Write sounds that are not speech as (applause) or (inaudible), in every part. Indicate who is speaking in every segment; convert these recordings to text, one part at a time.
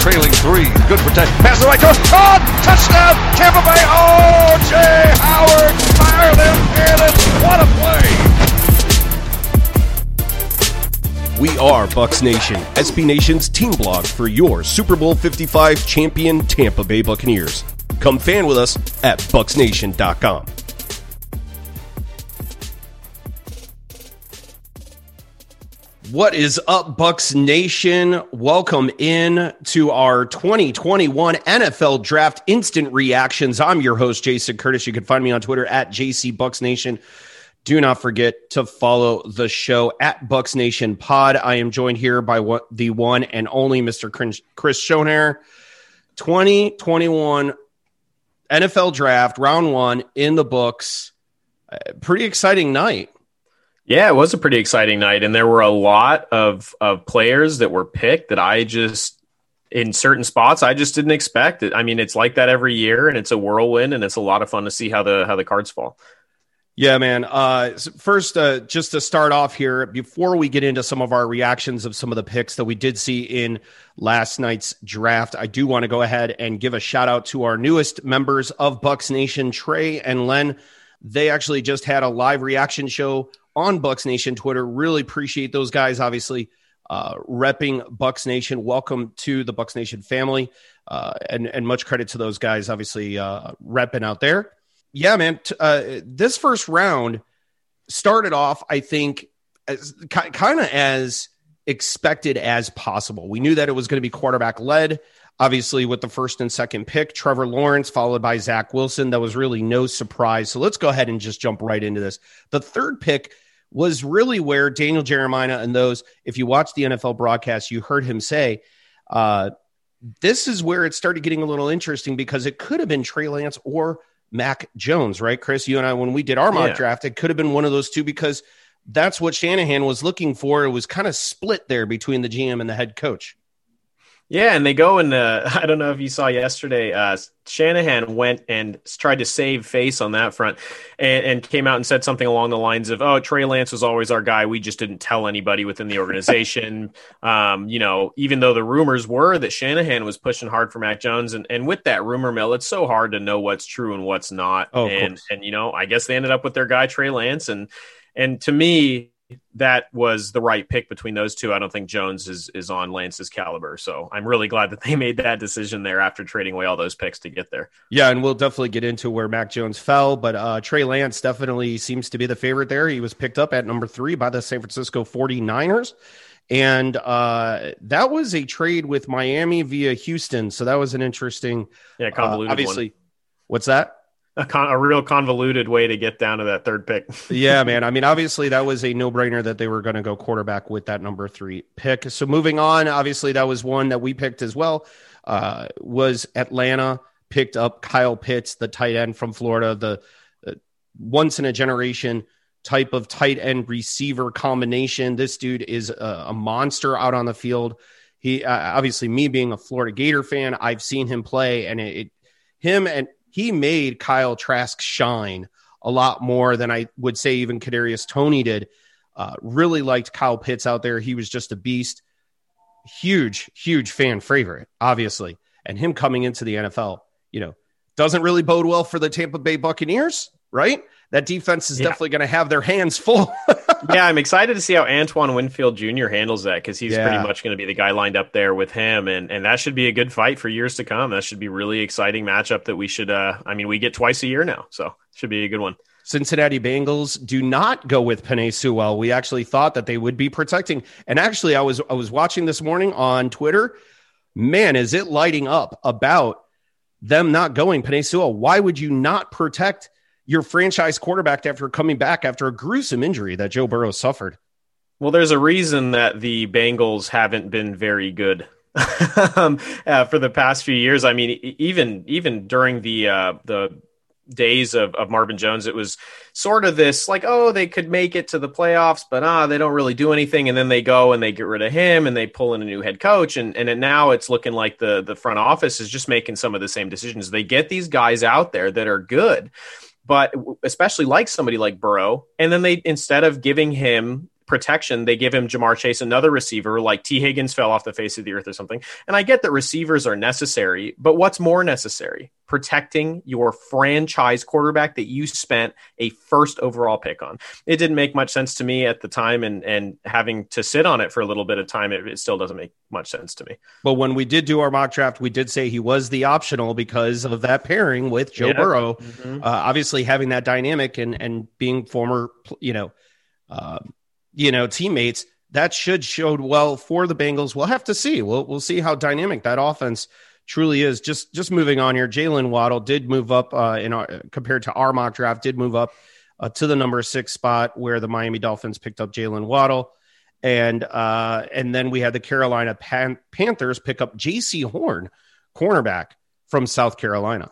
Speaker 1: trailing three. Good protection. Pass the right coast. Caught! Oh, touchdown! Tampa Bay! Oh, Jay Howard! Fire them cannons! What a play!
Speaker 2: We are Bucs Nation, SB Nation's team blog for your Super Bowl 55 champion Tampa Bay Buccaneers. Come fan with us at bucsnation.com. What is up, Bucs Nation? Welcome in to our 2021 NFL Draft Instant Reactions. I'm your host, Jason Curtis. You can find me on Twitter at JC Bucs Nation. Do not forget to follow the show at Bucs Nation Pod. I am joined here by what, the one and only Mr. Chris Schoenherr. 2021 NFL Draft, round one in the books. Uh, pretty exciting night.
Speaker 3: Yeah, it was a pretty exciting night, and there were a lot of of players that were picked that I just in certain spots I just didn't expect. It. I mean, it's like that every year, and it's a whirlwind, and it's a lot of fun to see how the how the cards fall.
Speaker 2: Yeah, man. Uh, first, uh, just to start off here, before we get into some of our reactions of some of the picks that we did see in last night's draft, I do want to go ahead and give a shout out to our newest members of Bucs Nation, Trey and Len. They actually just had a live reaction show on Bucs Nation Twitter. Really appreciate those guys, obviously, uh, repping Bucs Nation. Welcome to the Bucs Nation family. Uh, and, and much credit to those guys, obviously, uh, repping out there. Yeah, man. T- uh, this first round started off, I think, as, kind of as expected as possible. We knew that it was going to be quarterback led. Obviously, with the first and second pick, Trevor Lawrence followed by Zach Wilson. That was really no surprise. So let's go ahead and just jump right into this. The third pick was really where Daniel Jeremiah and those, if you watch the NFL broadcast, you heard him say, uh, this is where it started getting a little interesting because it could have been Trey Lance or Mac Jones, right? Chris, you and I, when we did our mock yeah. draft, it could have been one of those two because that's what Shanahan was looking for. It was kind of split there between the GM and the head coach.
Speaker 3: Yeah, and they go and uh, (laughs) I don't know if you saw yesterday. Uh, Shanahan went and tried to save face on that front, and, and, came out and said something along the lines of, "Oh, Trey Lance was always our guy. We just didn't tell anybody within the organization." (laughs) um, you know, even though the rumors were that Shanahan was pushing hard for Mac Jones, and, and with that rumor mill, it's so hard to know what's true and what's not. Oh, and and you know, I guess they ended up with their guy Trey Lance, and and to me, that was the right pick between those two. I don't think Jones is is on Lance's caliber, so I'm really glad that they (laughs) made that decision there after trading away all those picks to get there.
Speaker 2: Yeah, and we'll definitely get into where Mac Jones fell, but uh, Trey Lance definitely seems to be the favorite there. He was picked up at number three by the San Francisco 49ers. And uh, that was a trade with Miami via Houston. So that was an interesting,
Speaker 3: yeah, convoluted uh, obviously.
Speaker 2: One. What's that?
Speaker 3: A, con- a real convoluted way to get down to that third pick. (laughs)
Speaker 2: yeah, man. I mean, obviously that was a no brainer that they were going to go quarterback with that number three pick. So moving on, obviously that was one that we picked as well. Uh, was Atlanta picked up Kyle Pitts, the tight end from Florida, the uh, once in a generation type of tight end receiver combination. This dude is a, a monster out on the field. He uh, obviously me being a Florida Gator fan, I've seen him play, and it, it him and he made Kyle Trask shine a lot more than I would say even Kadarius Toney did. Uh, really liked Kyle Pitts out there. He was just a beast. Huge, huge fan favorite, obviously. And him coming into the NFL, you know, doesn't really bode well for the Tampa Bay Buccaneers, right? That defense is yeah. definitely going to have their hands full. (laughs)
Speaker 3: yeah, I'm excited to see how Antoine Winfield Jr. handles that because he's yeah. pretty much going to be the guy lined up there with him, and and that should be a good fight for years to come. That should be really exciting matchup that we should. Uh, I mean, we get twice a year now, so should be a good one.
Speaker 2: Cincinnati Bengals do not go with Penei Sewell. We actually thought that they would be protecting, and actually, I was I was watching this morning on Twitter. Man, is it lighting up about them not going Penei Sewell? Why would you not protect? Your franchise quarterback after coming back after a gruesome injury that Joe Burrow suffered.
Speaker 3: Well, there's a reason that the Bengals haven't been very good (laughs) um, uh, for the past few years. I mean, even even during the uh, the days of, of Marvin Jones, it was sort of this like, oh, they could make it to the playoffs, but ah, they don't really do anything. And then they go and they get rid of him and they pull in a new head coach. And and now it's looking like the the front office is just making some of the same decisions. They get these guys out there that are good but especially like somebody like Burrow, and then they instead of giving him protection, they give him Ja'Marr Chase, another receiver, like Tee Higgins fell off the face of the earth or something. And I get that receivers are necessary, but what's more necessary? Protecting your franchise quarterback that you spent a first overall pick on. It didn't make much sense to me at the time, and and having to sit on it for a little bit of time, it, it still doesn't make much sense to me.
Speaker 2: But when we did do our mock draft, we did say he was the optional because of that pairing with Joe Burrow. Mm-hmm. Uh, obviously, having that dynamic and and being former, you know. Uh, you know, teammates, that should showed well for the Bengals. We'll have to see. We'll we'll see how dynamic that offense truly is. Just just moving on here, Jalen Waddle did move up uh, in our, compared to our mock draft, did move up uh, to the number six spot where the Miami Dolphins picked up Jalen Waddle, and uh, and then we had the Carolina Pan- Panthers pick up Jaycee Horn, cornerback from South Carolina.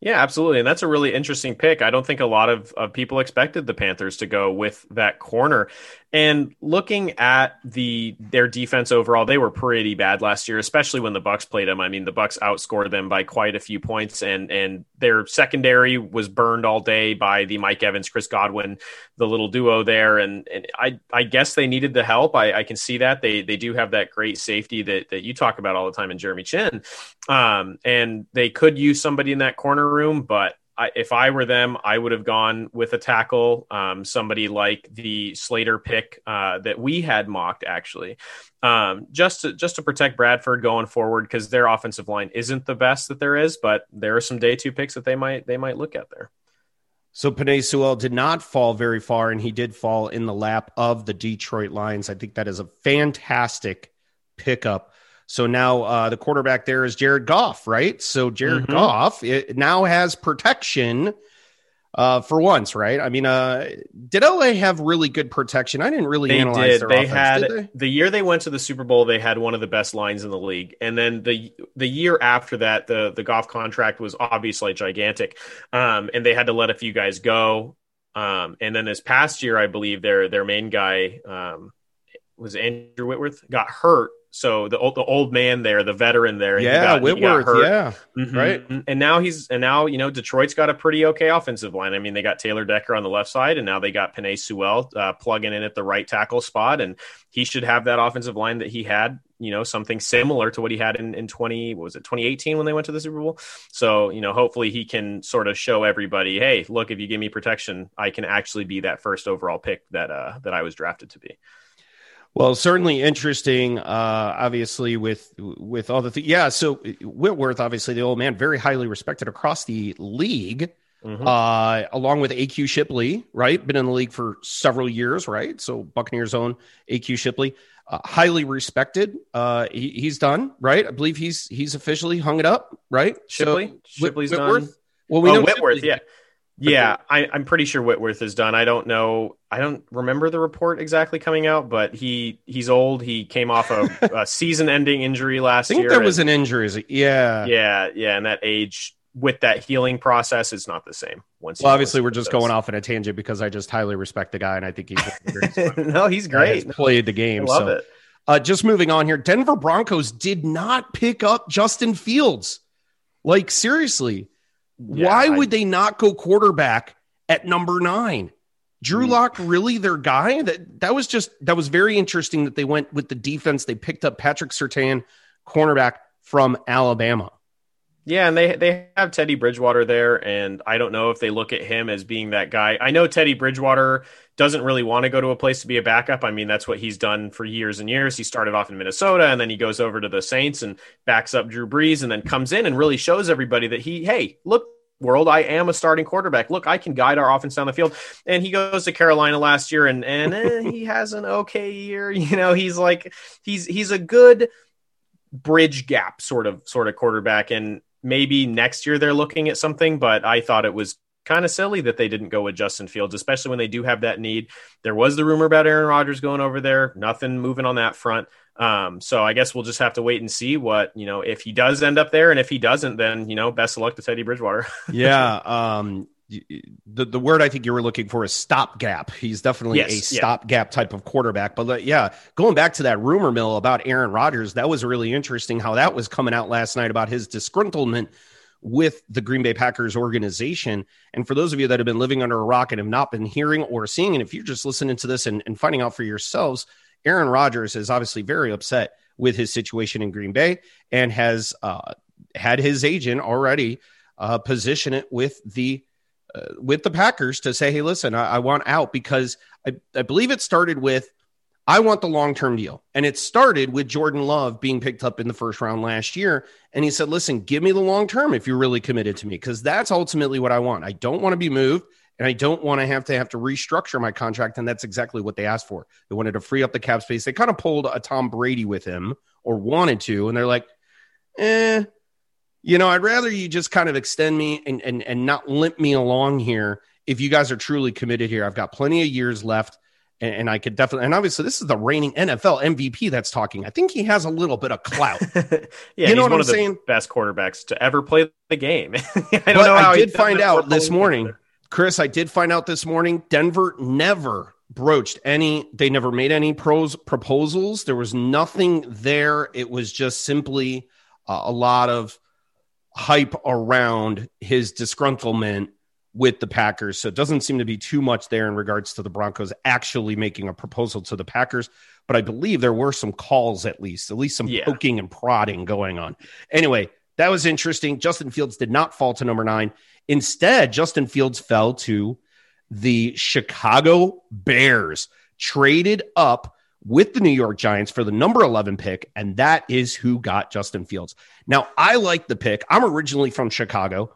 Speaker 3: Yeah, absolutely. And that's a really interesting pick. I don't think a lot of, of people expected the Panthers to go with that corner. And looking at the their defense overall, they were pretty bad last year, especially when the Bucs played them. I mean, the Bucs outscored them by quite a few points, and and their secondary was burned all day by the Mike Evans, Chris Godwin, the little duo there. And, and I I guess they needed the help. I, I can see that they they do have that great safety that that you talk about all the time in Jeremy Chinn, um, and they could use somebody in that corner room, but I, if I were them, I would have gone with a tackle, um, somebody like the Slater pick uh, that we had mocked, actually, um, just to just to protect Bradford going forward because their offensive line isn't the best that there is, but there are some day two picks that they might they might look at there.
Speaker 2: So Penei Sewell did not fall very far, and he did fall in the lap of the Detroit Lions. I think that is a fantastic pickup so now uh, the quarterback there is Jared Goff, right? So Jared mm-hmm. Goff now has protection uh, for once, right? I mean, uh, did LA have really good protection? I didn't really
Speaker 3: they
Speaker 2: analyze
Speaker 3: did. they offense, had did they? the year they went to the Super Bowl, they had one of the best lines in the league, and then the the year after that, the the Goff contract was obviously gigantic, um, and they had to let a few guys go. Um, and then this past year, I believe their their main guy um, was Andrew Whitworth got hurt so the old, the old man there, the veteran there,
Speaker 2: yeah, got, Whitworth, yeah, mm-hmm. right.
Speaker 3: And now he's and now you know Detroit's got a pretty okay offensive line. I mean, they got Taylor Decker on the left side, and now they got Penei Sewell uh, plugging in at the right tackle spot, and he should have that offensive line that he had. You know, something similar to what he had in in twenty was it twenty eighteen when they went to the Super Bowl. So you know, hopefully he can sort of show everybody, hey, look, if you give me protection, I can actually be that first overall pick that uh that I was drafted to be.
Speaker 2: Well, certainly interesting. Uh, obviously, with with all the th- yeah. So Whitworth, obviously the old man, very highly respected across the league, mm-hmm. uh, along with AQ Shipley, right? Been in the league for several years, right? So Buccaneers own AQ Shipley, uh, highly respected. Uh, he, he's done right. I believe he's he's officially hung it up, right?
Speaker 3: Shipley, so, Shipley's
Speaker 2: Whitworth.
Speaker 3: Done.
Speaker 2: Well, we oh, know
Speaker 3: Whitworth, Shipley's yeah. Yeah, I, am pretty sure Whitworth is done. I don't know. I don't remember the report exactly coming out, but he he's old. He came off a, (laughs) a season-ending injury last
Speaker 2: year. I think
Speaker 3: year
Speaker 2: there was an injury. Yeah,
Speaker 3: yeah, yeah. And that age with that healing process is not the same.
Speaker 2: Once well, obviously, we're just those. going off in a tangent because I just highly respect the guy and I think he's (laughs)
Speaker 3: no, he's great.
Speaker 2: played the game. I love so. it. Uh, just moving on here, Denver Broncos did not pick up Justin Fields. Like seriously yeah, Why I, would they not go quarterback at number nine? Drew hmm. Lock really their guy? That that was just that was very interesting that they went with the defense. They picked up Patrick Surtain, cornerback from Alabama.
Speaker 3: Yeah, and they they have Teddy Bridgewater there, and I don't know if they look at him as being that guy. I know Teddy Bridgewater doesn't really want to go to a place to be a backup. I mean, that's what he's done for years and years. He started off in Minnesota, and then he goes over to the Saints and backs up Drew Brees, and then comes in and really shows everybody that he, hey, look, world, I am a starting quarterback. Look, I can guide our offense down the field. And he goes to Carolina last year, and and eh, he (laughs) has an okay year. (laughs) You know, he's like he's he's a good bridge gap sort of sort of quarterback and maybe next year they're looking at something, but I thought it was kind of silly that they didn't go with Justin Fields, especially when they do have that need. There was the rumor about Aaron Rodgers going over there, nothing moving on that front. Um, so I guess we'll just have to wait and see what, you know, if he does end up there and if he doesn't, then, you know, best of luck to Teddy Bridgewater. (laughs)
Speaker 2: yeah. Um, the, the word I think you were looking for is stopgap. He's definitely yes, a stopgap yeah. type of quarterback. But uh, yeah, going back to that rumor mill about Aaron Rodgers, that was really interesting how that was coming out last night about his disgruntlement with the Green Bay Packers organization. And for those of you that have been living under a rock and have not been hearing or seeing, and if you're just listening to this and, and finding out for yourselves, Aaron Rodgers is obviously very upset with his situation in Green Bay and has uh, had his agent already uh, position it with the with the Packers to say, "Hey, listen, I, I want out because I, I believe it started with." I want the long term deal. And it started with Jordan Love being picked up in the first round last year. And he said, listen, give me the long term if you're really committed to me, because that's ultimately what I want. I don't want to be moved and I don't want to have to have to restructure my contract. And that's exactly what they asked for. They wanted to free up the cap space. They kind of pulled a Tom Brady with him or wanted to. And they're like, eh, you know, I'd rather you just kind of extend me and, and, and not limp me along here if you guys are truly committed here. I've got plenty of years left and, and, I could definitely, and obviously, this is the reigning NFL MVP that's talking. I think he has a little bit of clout. (laughs)
Speaker 3: yeah, you know what I'm saying? best quarterbacks to ever play the game. (laughs) I don't but
Speaker 2: know I did find out this morning, Chris. I did find out this morning. Denver never broached any. They never made any pros proposals. There was nothing there. It was just simply uh, a lot of hype around his disgruntlement with the Packers. So it doesn't seem to be too much there in regards to the Broncos actually making a proposal to the Packers. But I believe there were some calls, at least, at least some yeah. poking and prodding going on. Anyway, that was interesting. Justin Fields did not fall to number nine. Instead, Justin Fields fell to the Chicago Bears, traded up with the New York Giants for the number 11 pick, and that is who got Justin Fields. Now, I like the pick. I'm originally from Chicago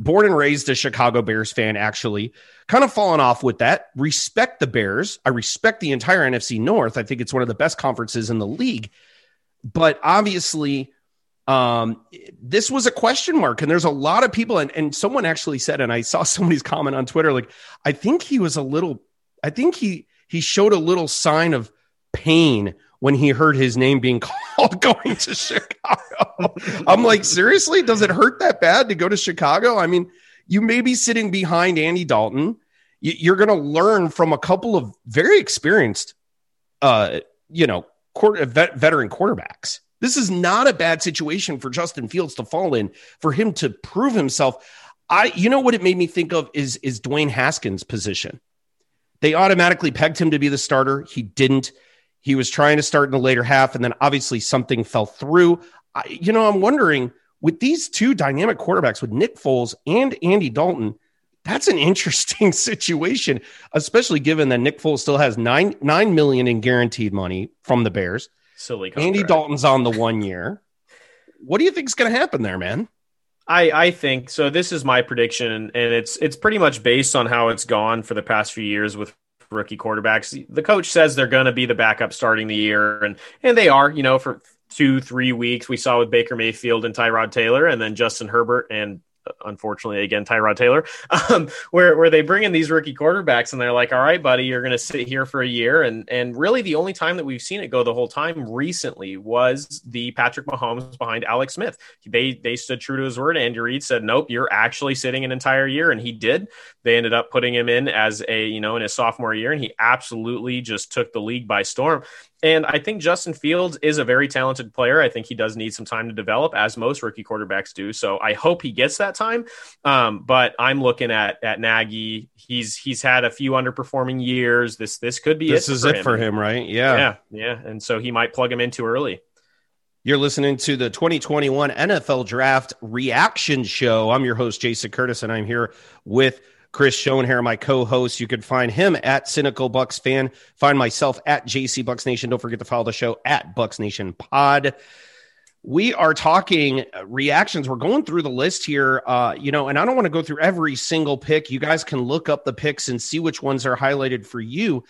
Speaker 2: born and raised a Chicago Bears fan, actually, kind of fallen off with that. Respect the Bears. I respect the entire NFC North. I think it's one of the best conferences in the league. But obviously, um, this was a question mark, and there's a lot of people, and, and someone actually said, and I saw (laughs) somebody's comment on Twitter, like, I think he was a little, I think he he showed a little sign of pain when he heard his name being (laughs) called going to Chicago. I'm like, seriously? Does it hurt that bad to go to Chicago? I mean, you may be sitting behind Andy Dalton. You're going to learn from a couple of very experienced, uh, you know, quarter, vet, veteran quarterbacks. This is not a bad situation for Justin Fields to fall in, for him to prove himself. I, you know, what it made me think of is is Dwayne Haskins' position. They automatically pegged him to be the starter. He didn't. He was trying to start in the later half, and then obviously something fell through. I, you know, I'm wondering with these two dynamic quarterbacks, with Nick Foles and Andy Dalton, that's an (laughs) interesting situation, especially given that Nick Foles still has nine nine million in guaranteed money from the Bears.
Speaker 3: Silly. Contract.
Speaker 2: Andy Dalton's on the one year. What do you think is going to happen there, man?
Speaker 3: I, I think so. This is my prediction, and it's it's pretty much based on how it's gone for the past few years with rookie quarterbacks. The coach says they're going to be the backup starting the year, and and they are. You know, for two three weeks we saw with Baker Mayfield and Tyrod Taylor, and then Justin Herbert and unfortunately again Tyrod Taylor, (laughs) um, where where they bring in these rookie quarterbacks and they're like, all right, buddy, you're going to sit here for a year, and and really the only time that we've seen it go the whole time recently was the Patrick Mahomes behind Alex Smith. They they stood true to his word. Andy Reid said, nope, you're actually sitting an entire year, and he did. They ended up putting him in as a you know in his sophomore year, and he absolutely just took the league by storm. And I think Justin Fields is a very talented player. I think he does need some time to develop, as most rookie quarterbacks do. So I hope he gets that time. Um, but I'm looking at at Nagy. He's he's had a few underperforming years. This this could be
Speaker 2: this
Speaker 3: it
Speaker 2: is it
Speaker 3: him.
Speaker 2: for him, right? Yeah,
Speaker 3: yeah, yeah. And so he might plug him in too early.
Speaker 2: You're listening to the 2021 NFL Draft Reaction Show. I'm your host, Jason Curtis, and I'm here with Chris Schoenherr, my co-host. You can find him at Cynical Bucs Fan. Find myself at JC Bucs Nation. Don't forget to follow the show at Bucs Nation Pod. We are talking reactions. We're going through the list here, uh, you know, and I don't want to go through every single pick. You guys can look up the picks and see which ones are highlighted for you.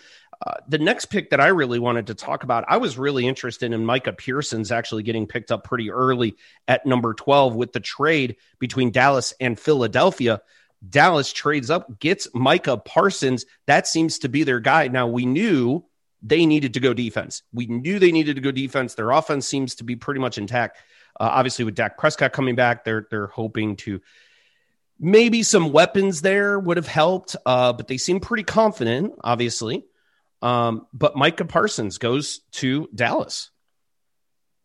Speaker 2: Uh, the next pick that I really wanted to talk about, I was really interested in Micah Parsons actually getting picked up pretty early at number 12 with the trade between Dallas and Philadelphia. Dallas trades up, gets Micah Parsons. That seems to be their guy. Now, we knew they needed to go defense. We knew they needed to go defense. Their offense seems to be pretty much intact. Uh, obviously, with Dak Prescott coming back, they're they're hoping to maybe some weapons there would have helped, uh, but they seem pretty confident, obviously. Um, but Micah Parsons goes to Dallas.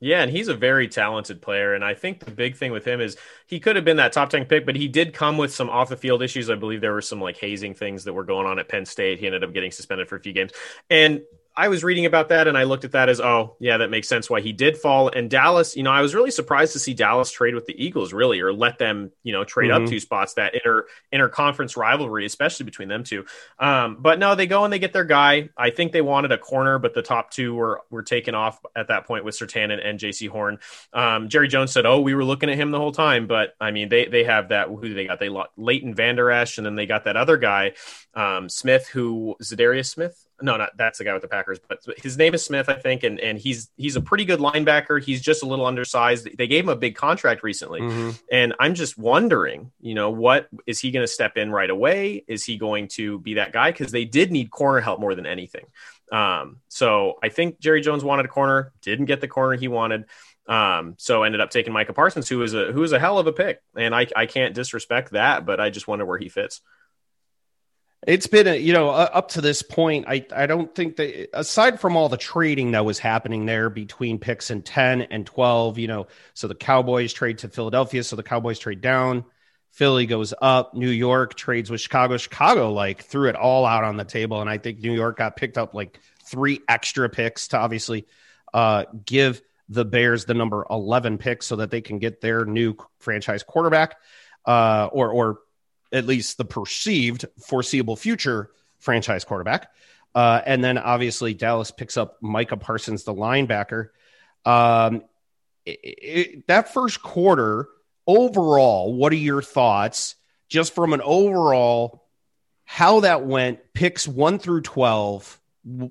Speaker 3: Yeah, and he's a very talented player. And I think the big thing with him is he could have been that top 10 pick, but he did come with some off the field issues. I believe there were some like hazing things that were going on at Penn State. He ended up getting suspended for a few games. And I was reading about that and I looked at that as, oh, yeah, that makes sense why he did fall. And Dallas, you know, I was really surprised to see Dallas trade with the Eagles, really, or let them, you know, trade mm-hmm. up two spots, that inter inter conference rivalry, especially between them two. Um, but no, they go and they get their guy. I think they wanted a corner, but the top two were were taken off at that point with Surtain and, and Jaycee Horn. Um, Jerry Jones said, Oh, we were looking at him the whole time. But I mean, they they have that who they got? They Leighton Vander Esch, and then they got that other guy, um, Smith, who Za'Darius Smith no, not that's the guy with the Packers, but his name is Smith, I think, and and he's he's a pretty good linebacker. He's just a little undersized. They gave him a big contract recently, mm-hmm. and I'm just wondering, you know, what is he going to step in right away? Is he going to be that guy? Because they did need corner help more than anything. Um, so I think Jerry Jones wanted a corner, didn't get the corner he wanted. Um, so ended up taking Micah Parsons, who is a who is a hell of a pick, and I I can't disrespect that, but I just wonder where he fits.
Speaker 2: It's been, a, you know, uh, up to this point, I, I don't think that aside from all the trading that was happening there between picks in 10 and 12, you know, so the Cowboys trade to Philadelphia, so the Cowboys trade down, Philly goes up, New York trades with Chicago. Chicago like threw it all out on the table, and I think New York got picked up like three extra picks to obviously uh, give the Bears the number 11 pick so that they can get their new franchise quarterback uh, or or at least the perceived foreseeable future franchise quarterback. Uh, and then obviously Dallas picks up Micah Parsons, the linebacker. Um, it, it, that first quarter, overall, what are your thoughts just from an overall how that went? Picks one through 12.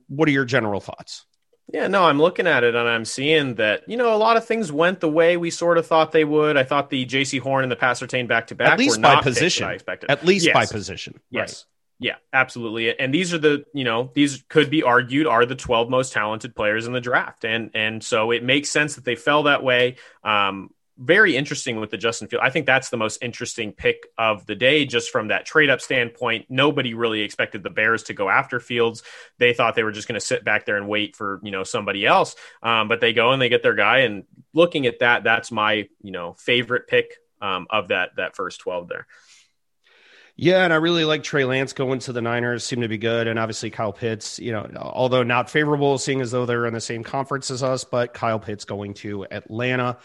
Speaker 2: What are your general thoughts?
Speaker 3: Yeah, no, I'm looking at it and I'm seeing that, you know, a lot of things went the way we sort of thought they would. I thought the Jaycee Horn and the Pass Surtain back to back
Speaker 2: At least by position. I expected. At least yes. by position.
Speaker 3: Yes. Right. Yeah, absolutely. And these are the, you know, these could be argued are the 12 most talented players in the draft. And and so it makes sense that they fell that way. Um, very interesting with the Justin Field. I think that's the most interesting pick of the day, just from that trade up standpoint. Nobody really expected the Bears to go after Fields. They thought they were just going to sit back there and wait for you know somebody else. Um, but they go and they get their guy. And looking at that, that's my you know favorite pick um, of that that first twelve there.
Speaker 2: Yeah, and I really like Trey Lance going to the Niners. Seem to be good, and obviously Kyle Pitts. You know, although not favorable, seeing as though they're in the same conference as us, but Kyle Pitts going to Atlanta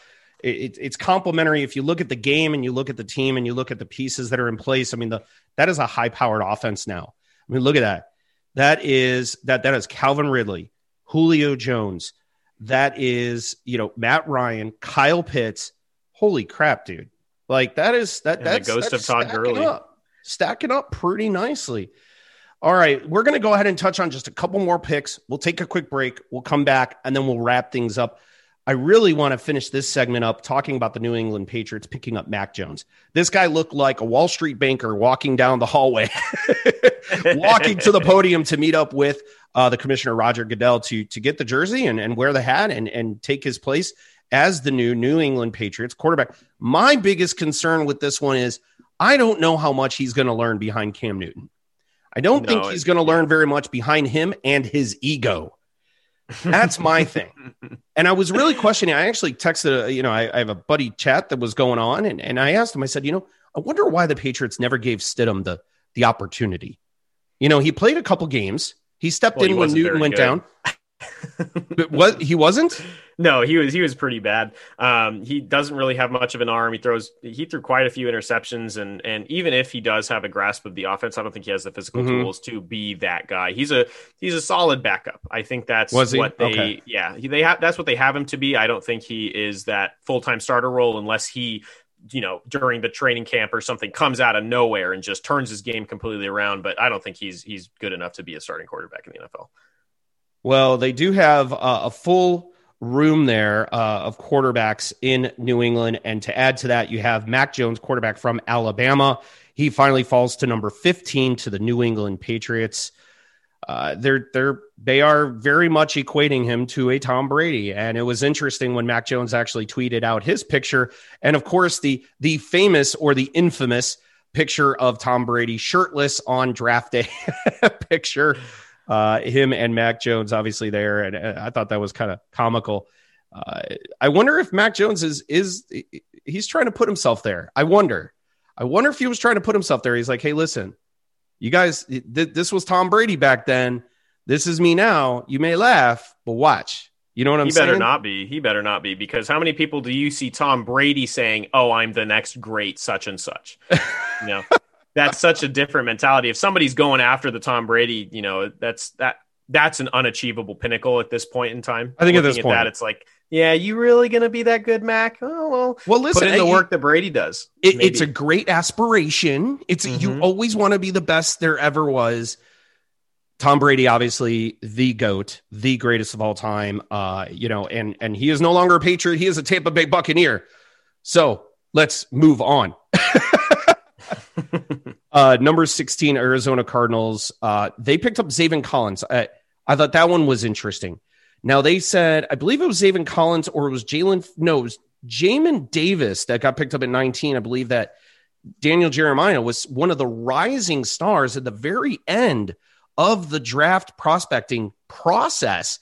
Speaker 2: it, it's complementary. If you look at the game and you look at the team and you look at the pieces that are in place, I mean, the that is a high powered offense now. I mean, look at that. That is that that is Calvin Ridley, Julio Jones. That is you know Matt Ryan, Kyle Pitts. Holy crap, dude! Like that is that that's
Speaker 3: the ghost
Speaker 2: that's
Speaker 3: of Todd Gurley
Speaker 2: up, stacking up pretty nicely. All right, we're going to go ahead and touch on just a couple more picks. We'll take a quick break. We'll come back and then we'll wrap things up. I really want to finish this segment up talking about the New England Patriots picking up Mac Jones. This guy looked like a Wall Street banker walking down the hallway, (laughs) walking to the podium to meet up with uh, the commissioner Roger Goodell to to get the jersey and, and wear the hat and and take his place as the new New England Patriots quarterback. My biggest concern with this one is I don't know how much he's going to learn behind Cam Newton. I don't no, think he's going to learn very much behind him and his ego. That's my thing. (laughs) And I was really questioning. I actually texted, a, you know, I, I, have a buddy chat that was going on, and, and I asked him, I said, you know, I wonder why the Patriots never gave Stidham the the opportunity. You know, he played a couple games. He stepped well, in he when Newton went good. down. But what he wasn't? (laughs)
Speaker 3: No, he was he was pretty bad. Um, he doesn't really have much of an arm. He throws he threw quite a few interceptions, and and even if he does have a grasp of the offense, I don't think he has the physical mm-hmm. tools to be that guy. He's a he's a solid backup. I think that's what they okay. yeah they have that's what they have him to be. I don't think he is that full time starter role unless he you know during the training camp or something comes out of nowhere and just turns his game completely around. But I don't think he's he's good enough to be a starting quarterback in the NFL.
Speaker 2: Well, they do have uh, a full room there uh, of quarterbacks in New England. And to add to that, you have Mac Jones, quarterback from Alabama. He finally falls to number 15 to the New England Patriots. Uh, they're they're they are very much equating him to a Tom Brady, and it was interesting when Mac Jones actually tweeted out his picture, and of course the the famous or the infamous picture of Tom Brady shirtless on draft day (laughs) picture uh, him and Mac Jones obviously there, and, and I thought that was kind of comical. Uh, I wonder if Mac Jones is is he's trying to put himself there. I wonder. I wonder if he was trying to put himself there. He's like, hey, listen, you guys, th- this was Tom Brady back then. This is me now. You may laugh, but watch. You know what I'm
Speaker 3: he
Speaker 2: saying?
Speaker 3: He better not be. He better not be because how many people do you see Tom Brady saying, "Oh, I'm the next great such and such"? (laughs) you know, that's such a different mentality. If somebody's going after the Tom Brady, you know, that's that that's an unachievable pinnacle at this point in time.
Speaker 2: I think Looking at this at point,
Speaker 3: that, it's like, yeah, you really going to be that good, Mac? Oh well,
Speaker 2: well, listen,
Speaker 3: put in the work that Brady does.
Speaker 2: It, it's a great aspiration. It's mm-hmm. you always want to be the best there ever was. Tom Brady, obviously the goat, the greatest of all time. Uh, you know, and and he is no longer a Patriot. He is a Tampa Bay Buccaneer. So let's move on. (laughs) uh, number sixteen, Arizona Cardinals. Uh, they picked up Zaven Collins. I, I thought that one was interesting. Now they said, I believe it was Zaven Collins or it was Jalen. No, it was Jamin Davis that got picked up at nineteen. I believe that Daniel Jeremiah was one of the rising stars at the very end of the draft prospecting process.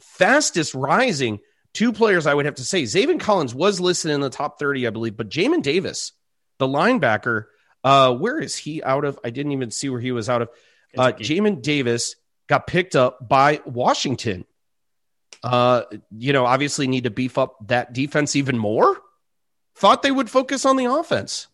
Speaker 2: Fastest rising two players, I would have to say. Zaven Collins was listed in the top 30, I believe, but Jamin Davis, the linebacker, uh, where is he out of? I didn't even see where he was out of. Uh, Jamin Davis got picked up by Washington. Uh, you know, obviously need to beef up that defense even more. Thought they would focus on the offense.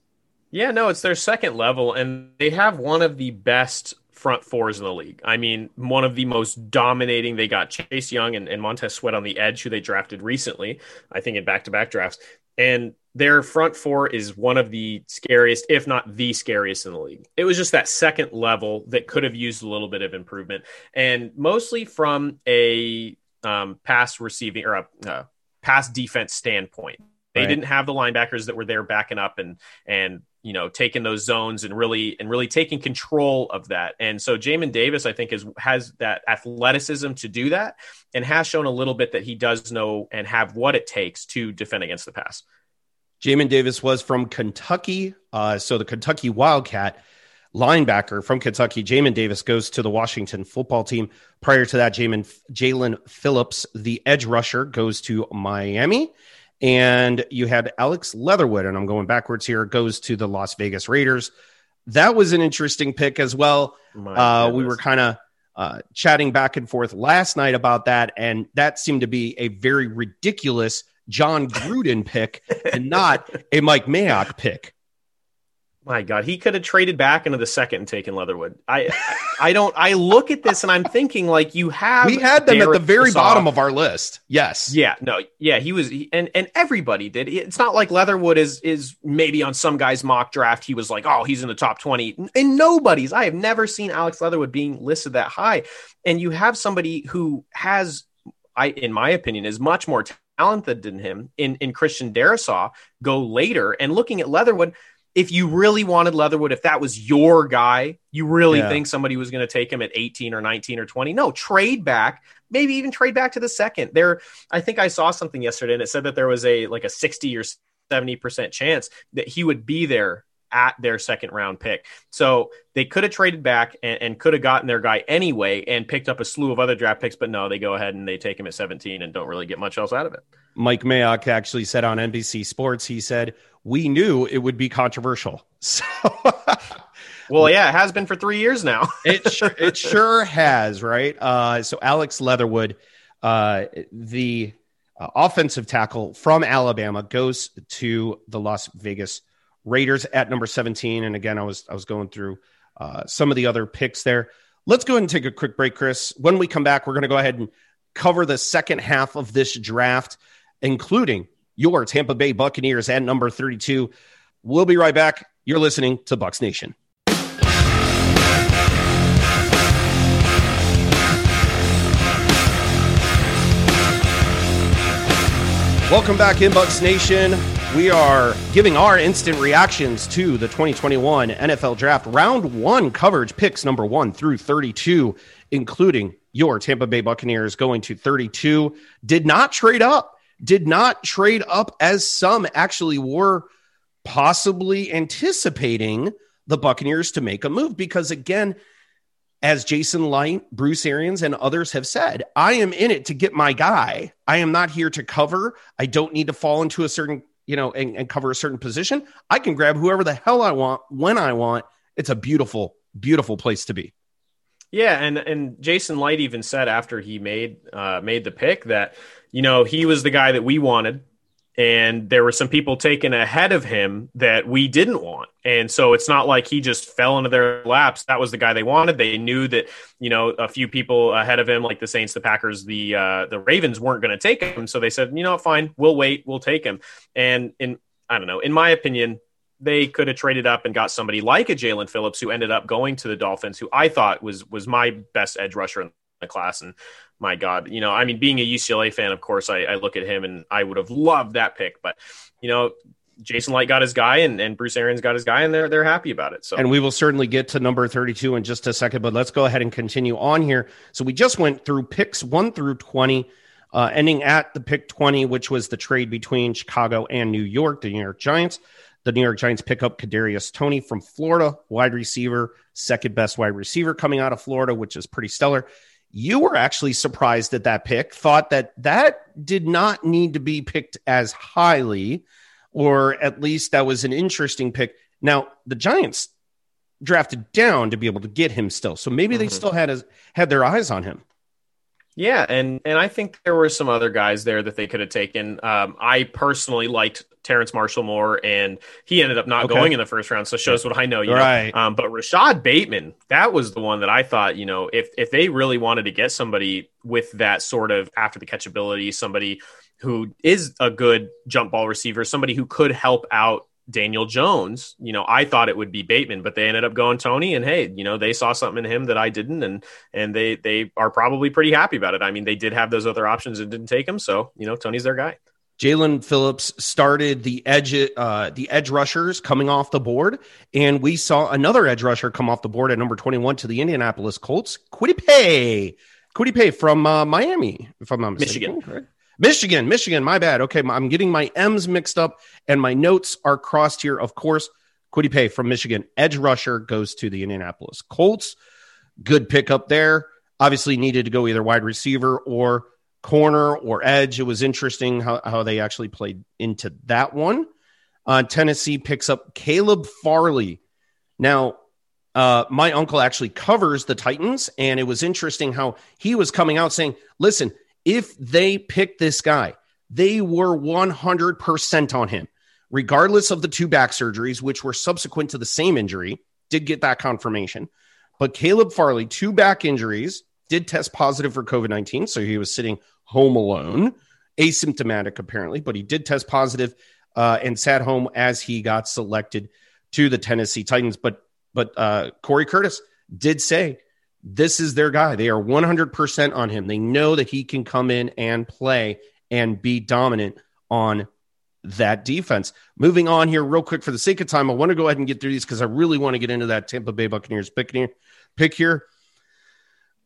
Speaker 3: Yeah, no, it's their second level, and they have one of the best front fours in the league. I mean, one of the most dominating. They got Chase Young and, and Montez Sweat on the edge, who they drafted recently, I think in back to back drafts. And their front four is one of the scariest, if not the scariest in the league. It was just that second level that could have used a little bit of improvement, and mostly from a um, pass receiving or a uh, pass defense standpoint. They right. didn't have the linebackers that were there backing up and and you know taking those zones and really and really taking control of that. And so Jamin Davis, I think, is has that athleticism to do that and has shown a little bit that he does know and have what it takes to defend against the pass.
Speaker 2: Jamin Davis was from Kentucky, uh, so the Kentucky Wildcat linebacker from Kentucky. Jamin Davis goes to the Washington football team. Prior to that, Jamin Jaelan Phillips, the edge rusher, goes to Miami. And you had Alex Leatherwood, and I'm going backwards here, goes to the Las Vegas Raiders. That was an interesting pick as well. Uh, we were kind of uh, chatting back and forth last night about that, and that seemed to be a very ridiculous Jon Gruden pick and not a Mike Mayock pick.
Speaker 3: My God, he could have traded back into the second and taken Leatherwood. I, I don't. I look at this and I'm thinking like you have.
Speaker 2: We had them Derek at the very bottom of our list. Yes.
Speaker 3: Yeah. No. Yeah. He was, and and everybody did. It's not like Leatherwood is is maybe on some guy's mock draft. He was like, oh, he's in the top twenty. And nobody's. I have never seen Alex Leatherwood being listed that high. And you have somebody who has, I in my opinion, is much more talented than him in in Christian Darrisaw go later. And looking at Leatherwood if you really wanted Leatherwood, if that was your guy, you really yeah. think somebody was going to take him at 18 or 19 or 20. No, trade back, maybe even trade back to the second. There, I think I saw something yesterday and it said that there was a like a 60 or 70% chance that he would be there at their second round pick. So they could have traded back and, and could have gotten their guy anyway and picked up a slew of other draft picks, but no, they go ahead and they take him at 17 and don't really get much else out of it.
Speaker 2: Mike Mayock actually said on NBC Sports, he said, we knew it would be controversial. (laughs) So,
Speaker 3: well, yeah, it has been for three years now. (laughs)
Speaker 2: it sure, it sure has, right? Uh, so Alex Leatherwood, uh, the uh, offensive tackle from Alabama, goes to the Las Vegas Raiders at number seventeen. And again, I was I was going through uh, some of the other picks there. Let's go ahead and take a quick break, Chris. When we come back, we're going to go ahead and cover the second half of this draft, including your Tampa Bay Buccaneers at number 32. We'll be right back. You're listening to Bucs Nation. Welcome back in Bucs Nation. We are giving our instant reactions to the 2021 NFL Draft Round 1 coverage picks number 1 through 32, including your Tampa Bay Buccaneers going to 32. Did not trade up did not trade up as some actually were possibly anticipating the Buccaneers to make a move because again, as Jason Licht, Bruce Arians, and others have said, I am in it to get my guy. I am not here to cover. I don't need to fall into a certain, you know, and, and cover a certain position. I can grab whoever the hell I want when I want. It's a beautiful, beautiful place to be.
Speaker 3: Yeah, and and Jason Licht even said after he made uh, made the pick that you know he was the guy that we wanted and there were some people taken ahead of him that we didn't want. And so it's not like he just fell into their laps. That was the guy they wanted. They knew that, you know, a few people ahead of him, like the Saints, the Packers, the uh, the Ravens weren't going to take him. So they said, you know, fine, we'll wait, we'll take him. And in I don't know, in my opinion, they could have traded up and got somebody like a Jaelan Phillips who ended up going to the Dolphins, who I thought was was my best edge rusher in the class. And my God, you know, I mean, being a UCLA fan, of course, I, I look at him and I would have loved that pick, but you know, Jason Licht got his guy and, and Bruce Arians got his guy and they're they're happy about it. So
Speaker 2: and we will certainly get to number 32 in just a second, but let's go ahead and continue on here. So we just went through picks one through 20, uh, ending at the pick 20, which was the trade between Chicago and New York, the New York Giants. The New York Giants pick up Kadarius Toney from Florida, wide receiver, second best wide receiver coming out of Florida, which is pretty stellar you were actually surprised at that pick, thought that that did not need to be picked as highly, or at least that was an interesting pick. Now, the Giants drafted down to be able to get him still. So maybe they mm-hmm. still had his, had their eyes on him.
Speaker 3: Yeah, and and I think there were some other guys there that they could have taken. Um, I personally liked Terrace Marshall more, and he ended up not okay. going in the first round. So shows what I know. You
Speaker 2: right.
Speaker 3: Know? Um, but Rashod Bateman, that was the one that I thought, you know, if if they really wanted to get somebody with that sort of after the catch ability, somebody who is a good jump ball receiver, somebody who could help out Daniel Jones, you know, I thought it would be Bateman, but they ended up going Toney. and hey, you know, they saw something in him that I didn't, and and they they are probably pretty happy about it. I mean, they did have those other options and didn't take him, so you know, Toney's their guy.
Speaker 2: Jaelan Phillips started the edge uh, the edge rushers coming off the board, and we saw another edge rusher come off the board at number twenty one to the Indianapolis Colts, Kwity Paye, Kwity Paye from uh, Miami, if I'm not mistaken. Michigan. Right? Michigan, Michigan, my bad. Okay, I'm getting my M's mixed up and my notes are crossed here. Of course, Kwity Paye from Michigan, edge rusher goes to the Indianapolis Colts. Good pickup there. Obviously, needed to go either wide receiver or corner or edge. It was interesting how, how they actually played into that one. Uh, Tennessee picks up Caleb Farley. Now, uh, my uncle actually covers the Titans, and it was interesting how he was coming out saying, listen, if they picked this guy, they were 100% on him, regardless of the two back surgeries, which were subsequent to the same injury. Did get that confirmation. But Caleb Farley, two back injuries, did test positive for COVID 19. So he was sitting home alone, asymptomatic apparently, but he did test positive, uh, and sat home as he got selected to the Tennessee Titans. But but uh, Corey Curtis did say this is their guy. They are 100% on him. They know that he can come in and play and be dominant on that defense. Moving on here, real quick, for the sake of time, I want to go ahead and get through these because I really want to get into that Tampa Bay Buccaneers pick here. Pick here.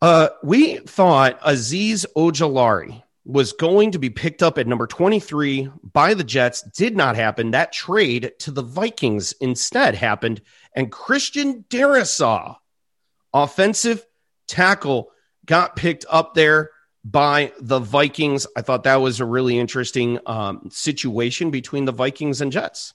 Speaker 2: Uh, we thought Azeez Ojulari was going to be picked up at number 23 by the Jets. Did not happen. That trade to the Vikings instead happened. And Christian Darrisaw, offensive tackle got picked up there by the Vikings. I thought that was a really interesting um, situation between the Vikings and Jets.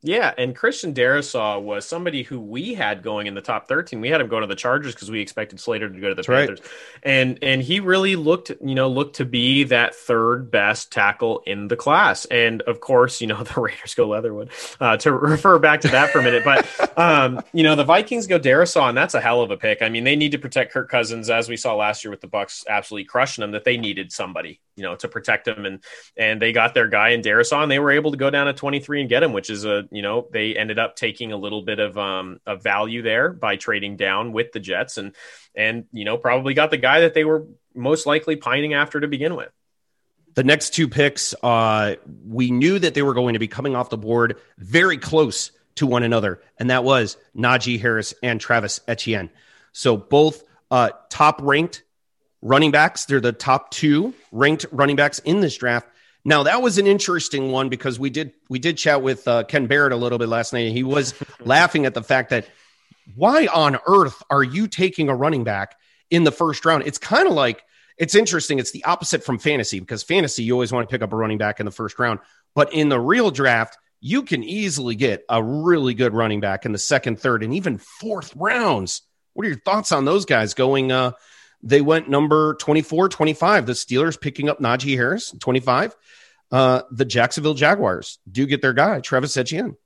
Speaker 3: Yeah, and Christian Darrisaw was somebody who we had going in the top 13. We had him go to the Chargers because we expected Slater to go to the That's Panthers. Right. And and he really looked, you know, looked to be that third best tackle in the class. And of course, you know, (laughs) the Raiders go Leatherwood. Uh, to refer back to that for a minute, but (laughs) um, you know, the Vikings go Darrisaw, and that's a hell of a pick. I mean, they need to protect Kirk Cousins as we saw last year with the Bucs absolutely crushing them that they needed somebody, you know, to protect him and and they got their guy in Darrisaw and they were able to go down at 23 and get him, which is a you know they ended up taking a little bit of um of value there by trading down with the Jets and and you know probably got the guy that they were most likely pining after to begin with.
Speaker 2: The next two picks, uh, we knew that they were going to be coming off the board very close to one another, and that was Najee Harris and Travis Etienne. So both uh, top ranked running backs. They're the top two ranked running backs in this draft. Now that was an interesting one because we did we did chat with uh, Ken Barrett a little bit last night. He was (laughs) laughing at the fact that why on earth are you taking a running back in the first round? It's kind of like it's interesting. It's the opposite from fantasy because fantasy, you always want to pick up a running back in the first round. But in the real draft, you can easily get a really good running back in the second, third, and even fourth rounds. What are your thoughts on those guys going? Uh, they went number 24, 25. The Steelers picking up Najee Harris, 25. Uh, the Jacksonville Jaguars do get their guy, Travis Etienne.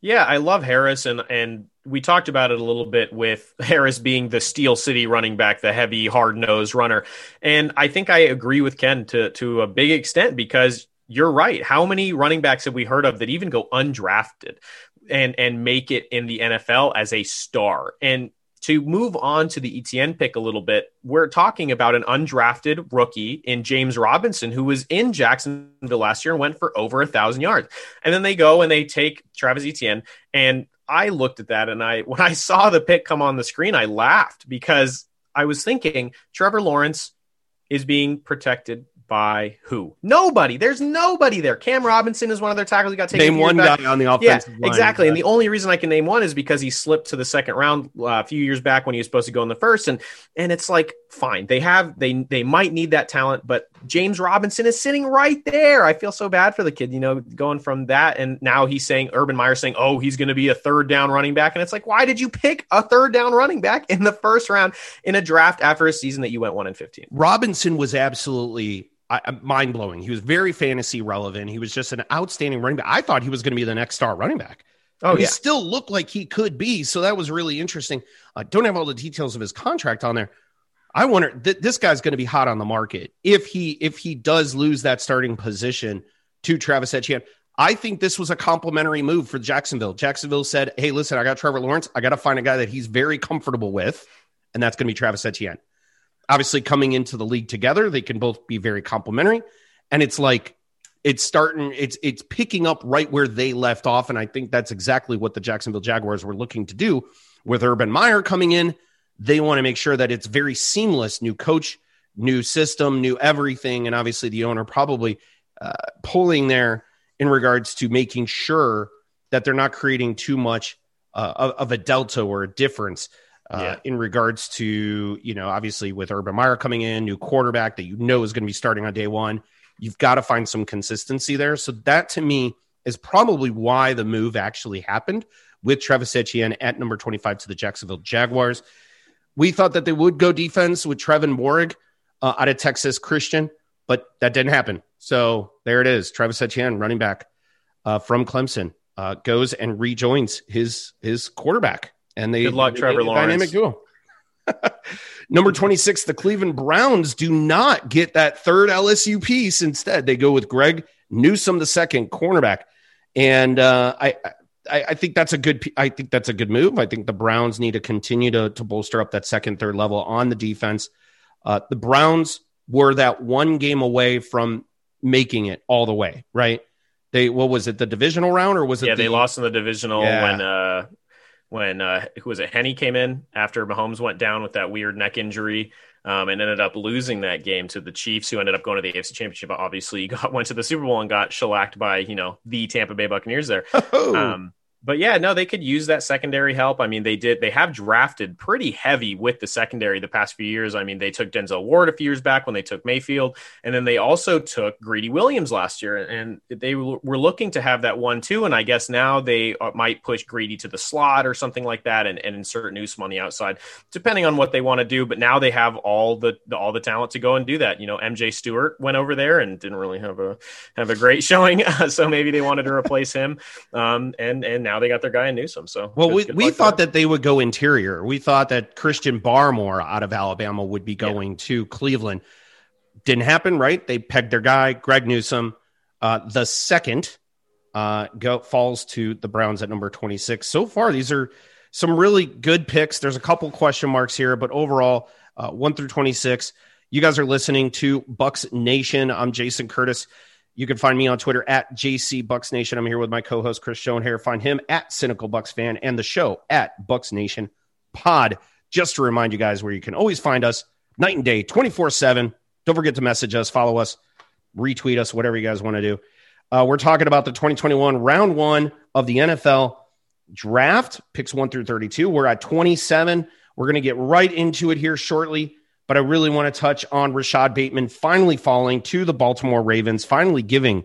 Speaker 3: Yeah, I love Harris, and and we talked about it a little bit with Harris being the Steel City running back, the heavy, hard nosed runner, and I think I agree with Ken to to a big extent because you're right. How many running backs have we heard of that even go undrafted and and make it in the NFL as a star? And to move on to the Etienne pick a little bit, we're talking about an undrafted rookie in James Robinson, who was in Jacksonville last year and went for over a thousand yards. And then they go and they take Travis Etienne. And I looked at that and I, (laughs) when I saw the pick come on the screen, I laughed because I was thinking Trevor Lawrence is being protected by who? Nobody. There's nobody there. Cam Robinson is one of their tackles. He got taken.
Speaker 2: Name one back. guy on the offensive
Speaker 3: yeah, Exactly. And the only reason I can name one is because he slipped to the second round uh, a few years back when he was supposed to go in the first. And and it's like, fine, they have they they might need that talent, but James Robinson is sitting right there. I feel so bad for the kid, you know, going from that and now he's saying Urban Meyer saying, oh, he's going to be a third down running back, and it's like, why did you pick a third down running back in the first round in a draft after a season that you went one in fifteen?
Speaker 2: Robinson was absolutely Uh, mind blowing. He was very fantasy relevant. He was just an outstanding running back. I thought he was going to be the next star running back. Oh, he still looked like he could be. So that was really interesting. I don't have all the details of his contract on there. I wonder th- this guy's going to be hot on the market if he if he does lose that starting position to Travis Etienne. I think this was a complimentary move for Jacksonville. Jacksonville said, "Hey, listen, I got Trevor Lawrence. I got to find a guy that he's very comfortable with, and that's going to be Travis Etienne." Obviously coming into the league together, they can both be very complementary. And it's like it's starting, it's it's picking up right where they left off. And I think that's exactly what the Jacksonville Jaguars were looking to do with Urban Meyer coming in. They want to make sure that it's very seamless, new coach, new system, new everything. And obviously the owner probably uh, pulling there in regards to making sure that they're not creating too much uh, of, of a delta or a difference uh, yeah. in regards to, you know, obviously with Urban Meyer coming in, new quarterback that you know is going to be starting on day one. You've got to find some consistency there. So that to me is probably why the move actually happened with Travis Etienne at number 25 to the Jacksonville Jaguars. We thought that they would go defense with Trevon Moehrig uh, out of Texas Christian, but that didn't happen. So there it is. Travis Etienne, running back uh, from Clemson, uh, goes and rejoins his his quarterback and they
Speaker 3: good luck,
Speaker 2: they,
Speaker 3: Trevor Lawrence.
Speaker 2: Dynamic duo. (laughs) Number 26, the Cleveland Browns do not get that third LSU piece. Instead, they go with Greg Newsome, the second cornerback. And uh, I, I, I, think that's a good. I think that's a good move. I think the Browns need to continue to, to bolster up that second, third level on the defense. Uh, the Browns were that one game away from making it all the way. Right? They what was it? The divisional round or was it?
Speaker 3: Yeah,
Speaker 2: the,
Speaker 3: they lost in the divisional yeah. when uh, when uh, who was it? Henne came in after Mahomes went down with that weird neck injury. Um, and ended up losing that game to the Chiefs, who ended up going to the AFC Championship. Obviously, (laughs) got went to the Super Bowl and got shellacked by you know the Tampa Bay Buccaneers there. (laughs) Oh. Um, but yeah, no, they could use that secondary help. I mean, they did. They have drafted pretty heavy with the secondary the past few years. I mean, they took Denzel Ward a few years back when they took Mayfield, and then they also took Greedy Williams last year, and they were looking to have that one too. And I guess now they uh, might push Greedy to the slot or something like that, and, and insert Newsome on the outside, depending on what they want to do. But now they have all the, the all the talent to go and do that. You know, MJ Stewart went over there and didn't really have a have a great (laughs) showing, (laughs) so maybe they wanted to replace him. Um, and and now they got their guy in Newsome. So
Speaker 2: well, good, we, good we thought that they would go interior. We thought that Christian Barmore out of Alabama would be going yeah. to Cleveland. Didn't happen, right? They pegged their guy, Greg Newsome. Uh, the second uh, go falls to the Browns at number 26. So far, these are some really good picks. There's a couple question marks here, but overall, uh, 1 through 26. You guys are listening to Bucs Nation. I'm Jason Curtis. You can find me on Twitter at JC Bucs Nation. I'm here with my co-host Chris Schoenherr. Find him at Cynical Bucs Fan and the show at Bucs Nation Pod. Just to remind you guys where you can always find us night and day, 24 7. Don't forget to message us, follow us, retweet us, whatever you guys want to do. Uh, we're talking about the 2021 round one of the NFL draft, picks one through 32. We're at 27. We're going to get right into it here shortly, but I really want to touch on Rashod Bateman finally falling to the Baltimore Ravens, finally giving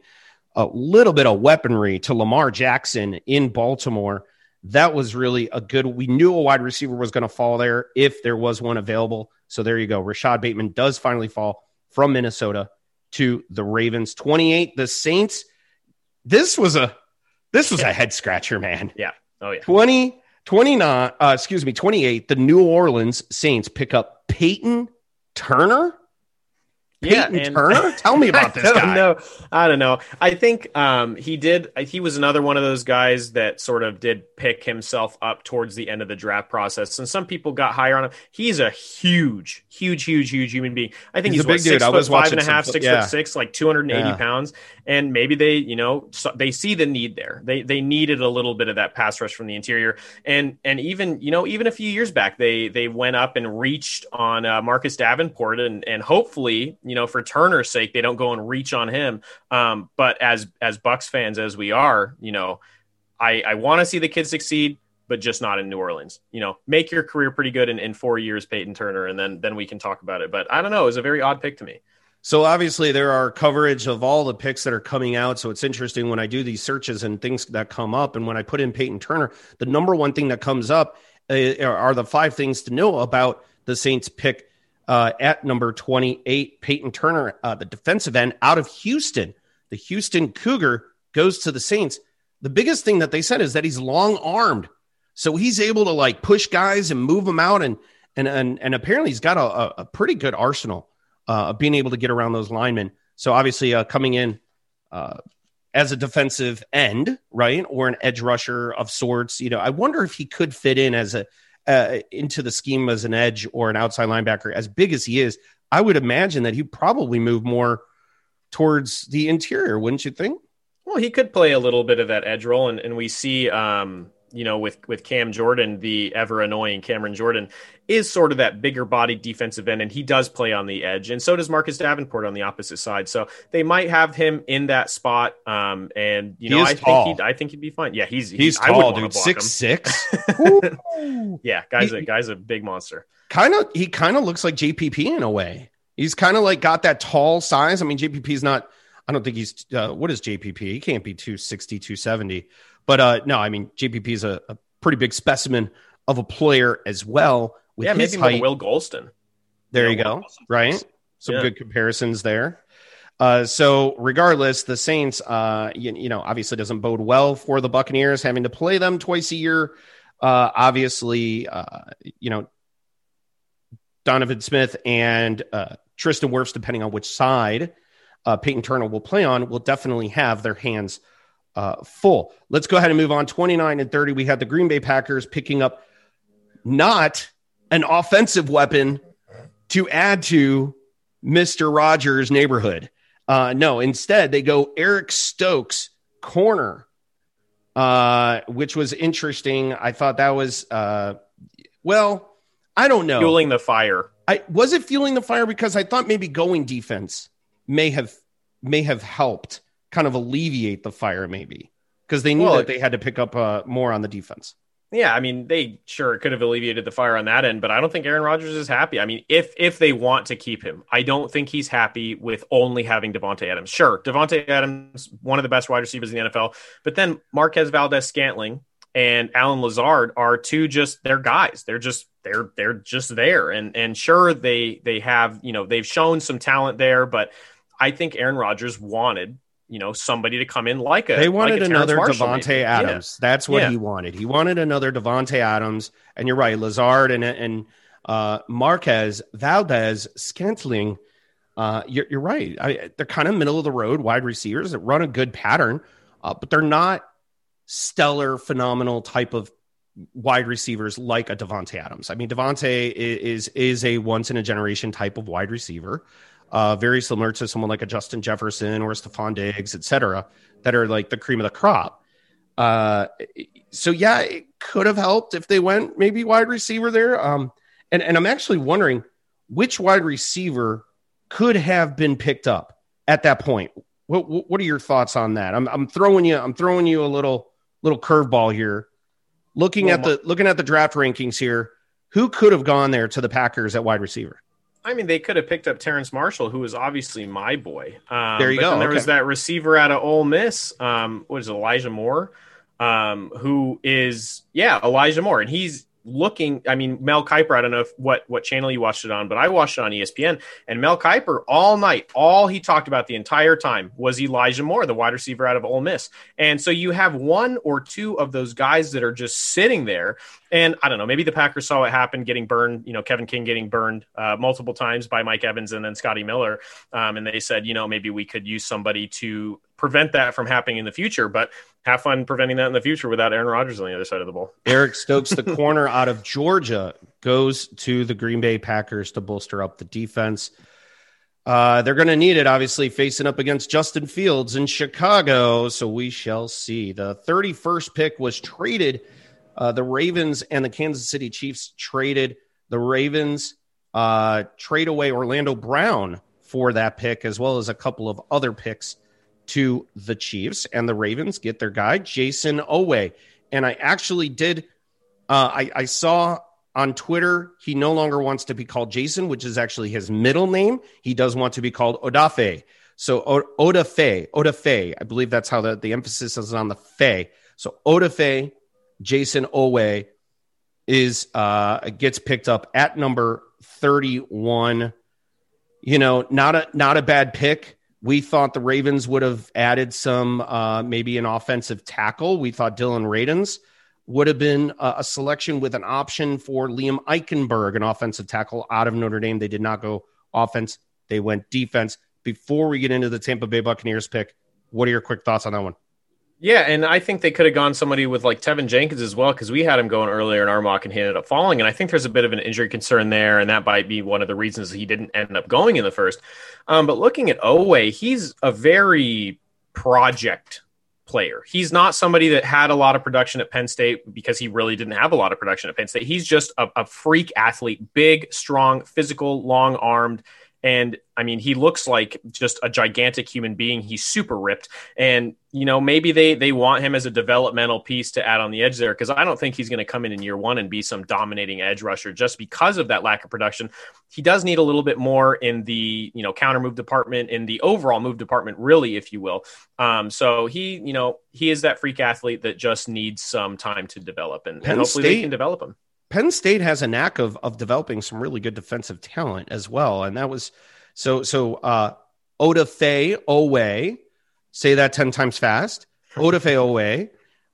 Speaker 2: a little bit of weaponry to Lamar Jackson in Baltimore. That was really a good. We knew a wide receiver was going to fall there if there was one available. So there you go. Rashod Bateman does finally fall from Minnesota to the Ravens. 28, the Saints. This was a this was a head scratcher, man.
Speaker 3: Yeah. Oh yeah.
Speaker 2: 20 29 uh, excuse me, 28, the New Orleans Saints pick up Peyton Turner Peyton
Speaker 3: yeah, and,
Speaker 2: Turner? (laughs) Tell me about this
Speaker 3: I don't
Speaker 2: guy.
Speaker 3: Know. I don't know. I think um, he did. He was another one of those guys that sort of did pick himself up towards the end of the draft process, and some people got higher on him. He's a huge, huge, huge, huge human being. I think
Speaker 2: He's
Speaker 3: he's,
Speaker 2: a big
Speaker 3: what,
Speaker 2: dude.
Speaker 3: six
Speaker 2: I was
Speaker 3: five and a half,
Speaker 2: some-
Speaker 3: six
Speaker 2: yeah.
Speaker 3: foot six, like two hundred and eighty
Speaker 2: Yeah.
Speaker 3: pounds, and maybe they, you know, so they see the need there. They they needed a little bit of that pass rush from the interior, and and even you know even a few years back they they went up and reached on uh, Marcus Davenport, and and hopefully you know for Turner's sake they don't go and reach on him. Um, but as as Bucs fans as we are, you know, I I want to see the kid succeed. But just not in New Orleans. You know, make your career pretty good in, in four years, Peyton Turner, and then then we can talk about it. But I don't know. It was a very odd pick to me.
Speaker 2: So obviously there are coverage of all the picks that are coming out. So it's interesting when I do these searches and things that come up, and when I put in Peyton Turner, the number one thing that comes up uh, are the five things to know about the Saints pick uh, at number twenty-eight. Peyton Turner, uh, the defensive end out of Houston, the Houston Cougar goes to the Saints. The biggest thing that they said is that he's long-armed, so he's able to like push guys and move them out, and and and and apparently he's got a, a- a pretty good arsenal uh, of being able to get around those linemen. So obviously, uh, coming in uh, as a defensive end, right, or an edge rusher of sorts. You know, I wonder if he could fit in as a uh, into the scheme as an edge or an outside linebacker. As big as he is, I would imagine that he'd probably move more towards the interior, wouldn't you think?
Speaker 3: Well, he could play a little bit of that edge role, and, and we see, um, you know, with with Cam Jordan, the ever annoying Cameron Jordan, is sort of that bigger body defensive end, and he does play on the edge, and so does Marcus Davenport on the opposite side. So they might have him in that spot, um, and you know, I
Speaker 2: tall.
Speaker 3: think he'd, I think he'd be fine. Yeah, he's
Speaker 2: He's
Speaker 3: would
Speaker 2: tall, dude, six
Speaker 3: him.
Speaker 2: six. (laughs)
Speaker 3: Yeah, guys,
Speaker 2: He-
Speaker 3: a guy's a big monster.
Speaker 2: kind of he kind of looks like JPP in a way. He's kind of like got that tall size. I mean, JPP's not. I don't think he's. Uh, what is JPP? He can't be 260, 270. But uh, no, I mean JPP is a, a pretty big specimen of a player as well. With
Speaker 3: yeah,
Speaker 2: his
Speaker 3: maybe
Speaker 2: height.
Speaker 3: Will Gholston.
Speaker 2: there you go. Right. Some
Speaker 3: Yeah.
Speaker 2: good comparisons there. Uh, so regardless, the Saints, uh, you, you know, obviously doesn't bode well for the Buccaneers having to play them twice a year. Uh, obviously, uh, you know, Donovan Smith and uh, Tristan Wirfs, depending on which side uh, Peyton Turner will play on, will definitely have their hands uh, full. Let's go ahead and move on. 29 and 30, we had the Green Bay Packers picking up not an offensive weapon to add to Mr. Rogers' neighborhood. Uh, no, instead, they go Eric Stokes, corner, uh, which was interesting. I thought that was, uh, well, I don't know.
Speaker 3: Fueling the fire.
Speaker 2: I was it fueling the fire because I thought maybe going defense may have may have helped kind of alleviate the fire, maybe because they knew
Speaker 3: Well,
Speaker 2: that they had to pick up uh, more on the defense.
Speaker 3: Yeah, I mean, they sure could have alleviated the fire on that end, but I don't think Aaron Rodgers is happy. I mean, if if they want to keep him, I don't think he's happy with only having Davante Adams. Sure, Davante Adams, one of the best wide receivers in the NFL, but then Marquez Valdes Scantling and Allen Lazard are two just they're guys. They're just they're they're just there, and and sure they they have you know they've shown some talent there, but I think Aaron Rodgers wanted you know somebody to come in like a
Speaker 2: They wanted
Speaker 3: like a
Speaker 2: another Davante
Speaker 3: maybe. Yeah.
Speaker 2: Adams. That's what
Speaker 3: Yeah.
Speaker 2: he wanted. He wanted another Davante Adams, and you're right, Lazard and and uh, Marquez Valdes Scantling. Uh, you're, you're right. I, they're kind of middle of the road wide receivers that run a good pattern, uh, but they're not stellar, phenomenal type of wide receivers like a Davante Adams. I mean, Davante is is a once in a generation type of wide receiver, uh, very similar to someone like a Justin Jefferson or Stefon Diggs, et cetera, that are like the cream of the crop. Uh, so yeah, it could have helped if they went maybe wide receiver there. Um, and and I'm actually wondering which wide receiver could have been picked up at that point. What what what are your thoughts on that? I'm I'm throwing you I'm throwing you a little little curveball here. Looking
Speaker 3: Well,
Speaker 2: at the looking at the draft rankings here, who could have gone there to the Packers at wide receiver?
Speaker 3: I mean, they could have picked up Terrace Marshall, who was obviously my boy. Um,
Speaker 2: There you go,
Speaker 3: there was that receiver out of Ole Miss. Um, what is it, Elijah Moore? Um, who is yeah, Elijah Moore, and he's looking. I mean, Mel Kiper. I don't know if, what what channel you watched it on, but I watched it on ESPN. And Mel Kiper all night, all he talked about the entire time was Elijah Moore, the wide receiver out of Ole Miss. And so you have one or two of those guys that are just sitting there. And I don't know, maybe the Packers saw it happen, getting burned. You know, Kevin King getting burned uh, multiple times by Mike Evans and then Scotty Miller, um, and they said, you know, maybe we could use somebody to prevent that from happening in the future. But have fun preventing that in the future without Aaron Rodgers on the other side of the ball.
Speaker 2: Eric Stokes, the (laughs) corner out of Georgia, goes to the Green Bay Packers to bolster up the defense. Uh, they're going to need it, obviously, facing up against Justin Fields in Chicago. So we shall see. The 31st pick was traded. Uh, the Ravens and the Kansas City Chiefs traded. The Ravens uh, trade away Orlando Brown for that pick, as well as a couple of other picks to the Chiefs. And the Ravens get their guy, Jayson Oweh. And I actually did, uh, I, I saw on Twitter, he no longer wants to be called Jason, which is actually his middle name. He does want to be called Odafe. So o- Odafe, Odafe, I believe that's how the, the emphasis is on the Fe. So Odafe, Jayson Oweh is uh gets picked up at number 31. You know, not a not a bad pick. We thought the Ravens would have added some uh maybe an offensive tackle. We thought Dillon Radunz would have been a, a selection with an option for Liam Eichenberg, an offensive tackle out of Notre Dame. They did not go offense, they went defense. Before we get into the Tampa Bay Buccaneers pick, what are your quick thoughts on that one?
Speaker 3: Yeah, and I think they could have gone somebody with like Teven Jenkins as well because we had him going earlier in our mock and he ended up falling. And I think there's a bit of an injury concern there, and that might be one of the reasons he didn't end up going in the first. Um, but looking at Oweh, he's a very project player. He's not somebody that had a lot of production at Penn State because he really didn't have a lot of production at Penn State. He's just a, a freak athlete, big, strong, physical, long armed. And I mean, he looks like just a gigantic human being. He's super ripped. And, you know, maybe they they want him as a developmental piece to add on the edge there because I don't think he's going to come in in year one and be some dominating edge rusher just because of that lack of production. He does need a little bit more in the, you know, counter move department, in the overall move department, really, if you will. Um, so he, you know, he is that freak athlete that just needs some time to develop and, and hopefully
Speaker 2: State-
Speaker 3: they can develop him.
Speaker 2: Penn State has a knack of of developing some really good defensive talent as well, and that was so so. Uh, Odafe Oweh, say that ten times fast. (laughs) Oda Odafe Oweh,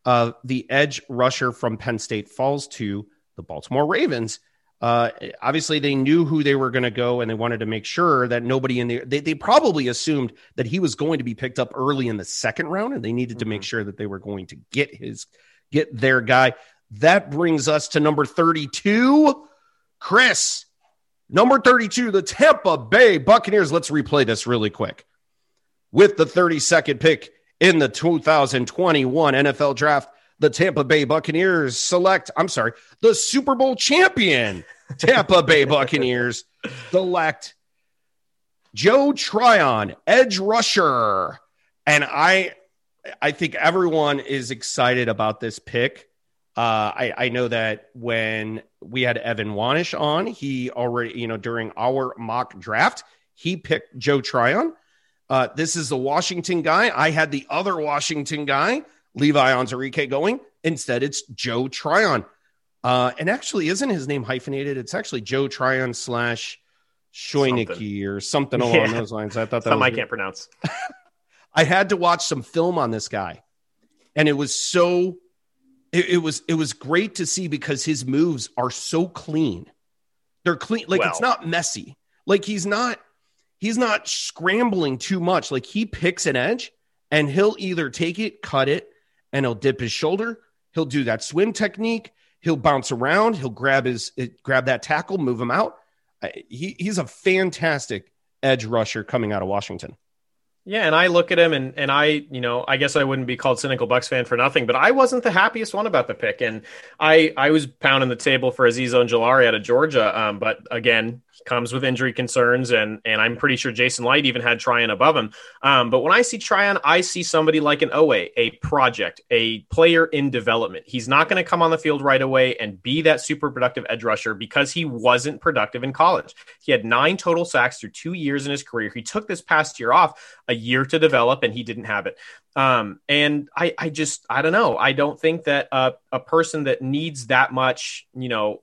Speaker 2: uh, the edge rusher from Penn State, falls to the Baltimore Ravens. Uh, obviously, they knew who they were going to go, and they wanted to make sure that nobody in the they, they probably assumed that he was going to be picked up early in the second round, and they needed to make sure that they were going to get his get their guy. That brings us to number 32. Chris, number 32, the Tampa Bay Buccaneers. Let's replay this really quick. With the 32nd pick in the 2021 NFL Draft, the Tampa Bay Buccaneers select, I'm sorry, the Super Bowl champion Tampa Bay (laughs) Buccaneers select Joe Tryon, edge rusher. And I I think everyone is excited about this pick. Uh, I, I know that when we had Evan Wanish on, he already, you know, during our mock draft, he picked Joe Tryon. Uh, this is the Washington guy. I had the other Washington guy, Levi Onwuzurike, going. Instead, it's Joe Tryon. Uh, and actually, isn't his name hyphenated? It's actually Joe Tryon slash Shoyinka or something along
Speaker 3: Yeah.
Speaker 2: those lines. I thought that
Speaker 3: Something
Speaker 2: was
Speaker 3: I can't pronounce. (laughs)
Speaker 2: I had to watch some film on this guy, and it was so it, it was it was great to see because his moves are so clean. They're clean, like it's not messy. Like he's not he's not scrambling too much. Like he picks an edge and he'll either take it, cut it, and he'll dip his shoulder. He'll do that swim technique. He'll bounce around. He'll grab his eh, grab that tackle, move him out. He, he's a fantastic edge rusher coming out of Washington.
Speaker 3: Yeah, and I look at him and and I, you know, I guess I wouldn't be called cynical Bucs fan for nothing, but I wasn't the happiest one about the pick, and I I was pounding the table for Azeez Ojulari out of Georgia, um, but again, comes with injury concerns, and and I'm pretty sure Jason Licht even had Tryon above him. Um, but when I see Tryon, I see somebody like an Oweh, a project, a player in development. He's not going to come on the field right away and be that super productive edge rusher because he wasn't productive in college. He had nine total sacks through two years in his career. He took this past year off, a year to develop, and he didn't have it. Um, and I, I just, I don't know. I don't think that uh, a person that needs that much, you know,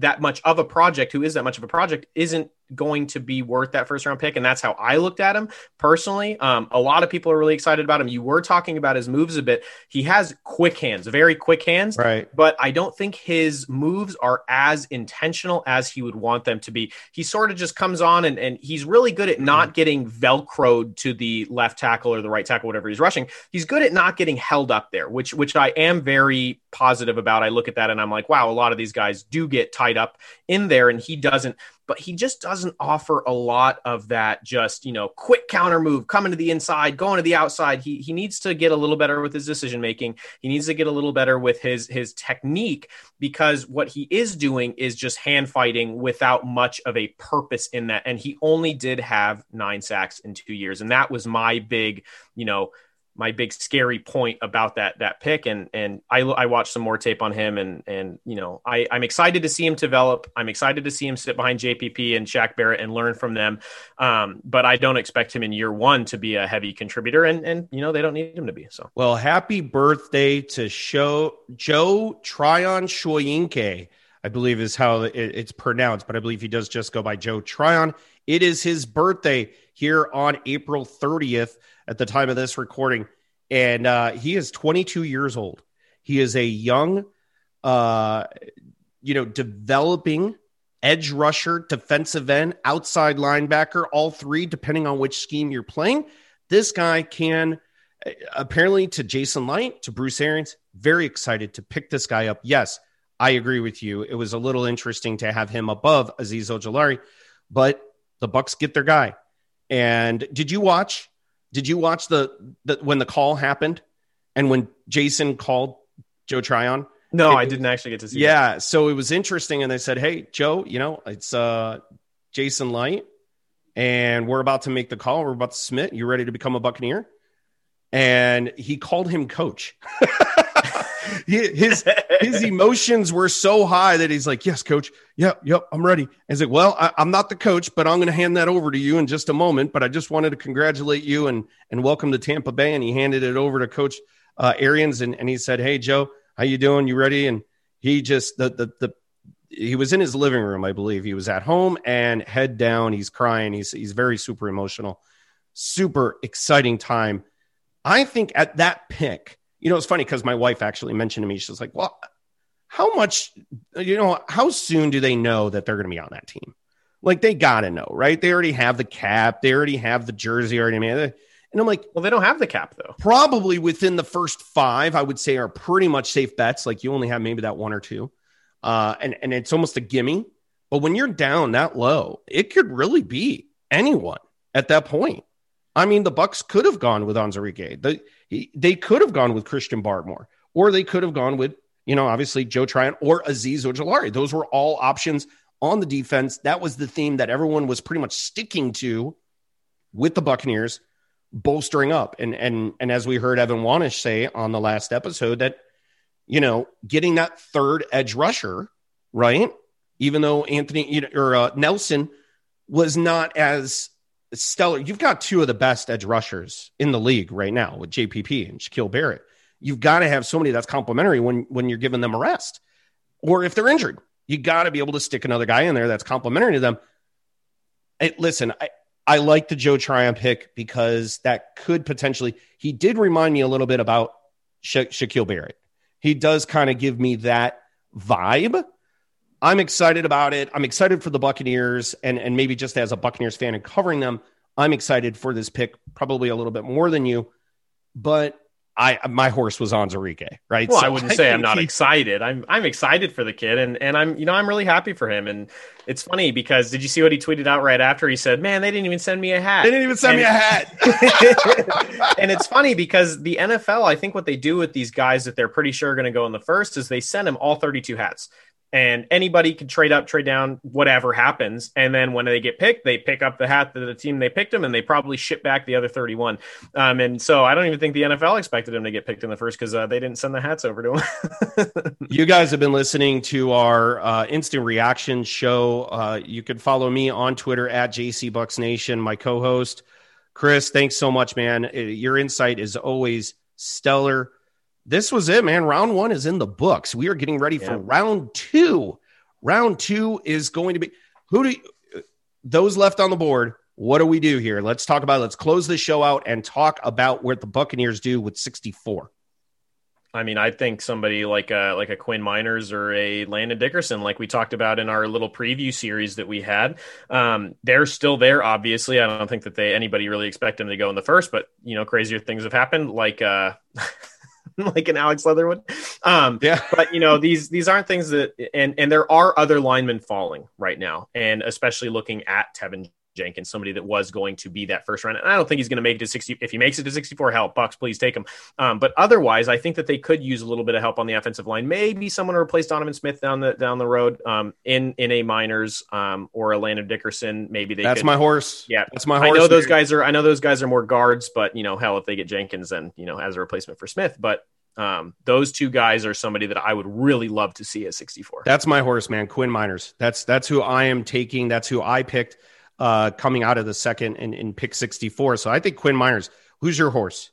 Speaker 3: that much of a project, who is that much of a project, isn't going to be worth that first round pick. And that's how I looked at him personally. Um, a lot of people are really excited about him. You were talking about his moves a bit. He has quick hands, very quick hands.
Speaker 2: Right.
Speaker 3: But I don't think his moves are as intentional as he would want them to be. He sort of just comes on and, and he's really good at not mm-hmm. getting velcroed to the left tackle or the right tackle, whatever he's rushing. He's good at not getting held up there, which which I am very positive about. I look at that and I'm like, wow, a lot of these guys do get tied up in there, and he doesn't but he just doesn't offer a lot of that just, you know, quick counter move, coming to the inside, going to the outside. He he needs to get a little better with his decision making. He needs to get a little better with his his technique because what he is doing is just hand fighting without much of a purpose in that. And he only did have 9 sacks in 2 years and that was my big, you know, my big scary point about that that pick. And and I, I watched some more tape on him and and you know I I'm excited to see him develop. I'm excited to see him sit behind JPP and Shaq Barrett and learn from them. Um, but I don't expect him in year one to be a heavy contributor. And and you know they don't need him to be so.
Speaker 2: Well happy birthday to show Joe Tryon Shoyinka I believe is how it's pronounced but I believe he does just go by Joe Tryon it is his birthday here on April 30th at the time of this recording. And uh, he is 22 years old. He is a young, uh, you know, developing edge rusher, defensive end, outside linebacker, all three, depending on which scheme you're playing. This guy can, apparently, to Jason Licht, to Bruce Arians, very excited to pick this guy up. Yes, I agree with you. It was a little interesting to have him above Azeez Ojulari, but the Bucs get their guy. And did you watch did you watch the, the when the call happened and when Jason called Joe Tryon?
Speaker 3: No, it, I didn't actually get to see.
Speaker 2: Yeah, that. so it was interesting, and they said, "Hey, Joe, you know, it's uh, Jason Licht, and we're about to make the call. We're about to submit. You ready to become a Buccaneer?" And he called him coach. (laughs) his his emotions were so high that he's like, "Yes, coach. Yep, yep, I'm ready." And he's like, "Well, I, am not the coach, but I'm going to hand that over to you in just a moment. But I just wanted to congratulate you and and welcome to Tampa Bay." And he handed it over to Coach uh, Arians, and, and he said, "Hey, Joe, how you doing? You ready?" And he just the the the he was in his living room, I believe. He was at home and head down. He's crying. He's he's very super emotional. Super exciting time. I think at that pick you know, it's funny because my wife actually mentioned to me, she's like, well, how much, you know, how soon do they know that they're going to be on that team? Like they got to know, right? They already have the cap, they already have the jersey already made. And I'm like,
Speaker 3: well, they don't have the cap though.
Speaker 2: Probably within the first five, I would say are pretty much safe bets. Like you only have maybe that one or two. Uh, and, and it's almost a gimme. But when you're down that low, it could really be anyone at that point. I mean, the Bucs could have gone with Onwuzurike. The, they could have gone with Christian Barmore, or they could have gone with, you know, obviously Joe Tryon or Azeez Ojulari. Those were all options on the defense. That was the theme that everyone was pretty much sticking to with the Buccaneers bolstering up. And and and as we heard Evan Wanish say on the last episode, that you know, getting that third edge rusher, right? Even though Anthony or uh, Nelson was not as stellar. You've got two of the best edge rushers in the league right now with JPP and Shaquille Barrett. You've got to have somebody that's complimentary when when you're giving them a rest, or if they're injured, you got to be able to stick another guy in there that's complimentary to them. Hey, listen, I, I like the Joe Tryon pick because that could potentially. He did remind me a little bit about Sha- Shaquille Barrett. He does kind of give me that vibe I'm excited about it. I'm excited for the Buccaneers, and and maybe just as a Buccaneers fan and covering them, I'm excited for this pick probably a little bit more than you. But I my horse was Onwuzurike, right?
Speaker 3: Well, so I wouldn't I say I'm not he... excited. I'm I'm excited for the kid, and and I'm you know I'm really happy for him. And it's funny because did you see what he tweeted out right after? He said, "Man, they didn't even send me a hat.
Speaker 2: They didn't even send
Speaker 3: and,
Speaker 2: me a hat." (laughs)
Speaker 3: and it's funny because the NFL, I think what they do with these guys that they're pretty sure are going to go in the first is they send them all 32 hats and anybody can trade up, trade down, whatever happens. And then when they get picked, they pick up the hat to the team they picked them, and they probably ship back the other 31. Um, and so I don't even think the NFL expected him to get picked in the first because uh, they didn't send the hats over to him. (laughs)
Speaker 2: you guys have been listening to our uh, instant reaction show. Uh, you can follow me on Twitter at JC Bucs Nation, my co-host Chris. Thanks so much, man. Uh, your insight is always stellar this was it, man. Round one is in the books. We are getting ready yeah. for round two. Round two is going to be who do you, those left on the board? What do we do here? Let's talk about. Let's close the show out and talk about what the Buccaneers do with sixty four.
Speaker 3: I mean, I think somebody like a like a Quinn Meinerz or a Landon Dickerson, like we talked about in our little preview series that we had, um, they're still there. Obviously, I don't think that they anybody really expect them to go in the first, but you know, crazier things have happened. Like uh, (laughs) (laughs) like an Alex Leatherwood. Um, yeah, (laughs) but you know these these aren't things that, and and there are other linemen falling right now, and especially looking at Teven Jenkins, somebody that was going to be that first round. And I don't think he's going to make it to 60. If he makes it to 64, help Bucs, please take him. Um, but otherwise, I think that they could use a little bit of help on the offensive line. Maybe someone to replace Donovan Smith down the down the road um, in in a Meinerz um, or a Landon Dickerson. Maybe they.
Speaker 2: That's
Speaker 3: could,
Speaker 2: my horse.
Speaker 3: Yeah,
Speaker 2: that's my horse.
Speaker 3: I know those guys are. I know those guys are more guards, but you know, hell, if they get Jenkins, then you know, as a replacement for Smith. But um, those two guys are somebody that I would really love to see at 64.
Speaker 2: That's my horse, man. Quinn Meinerz. That's that's who I am taking. That's who I picked uh, coming out of the second in, in pick 64. So I think Quinn Meinerz. Who's your horse?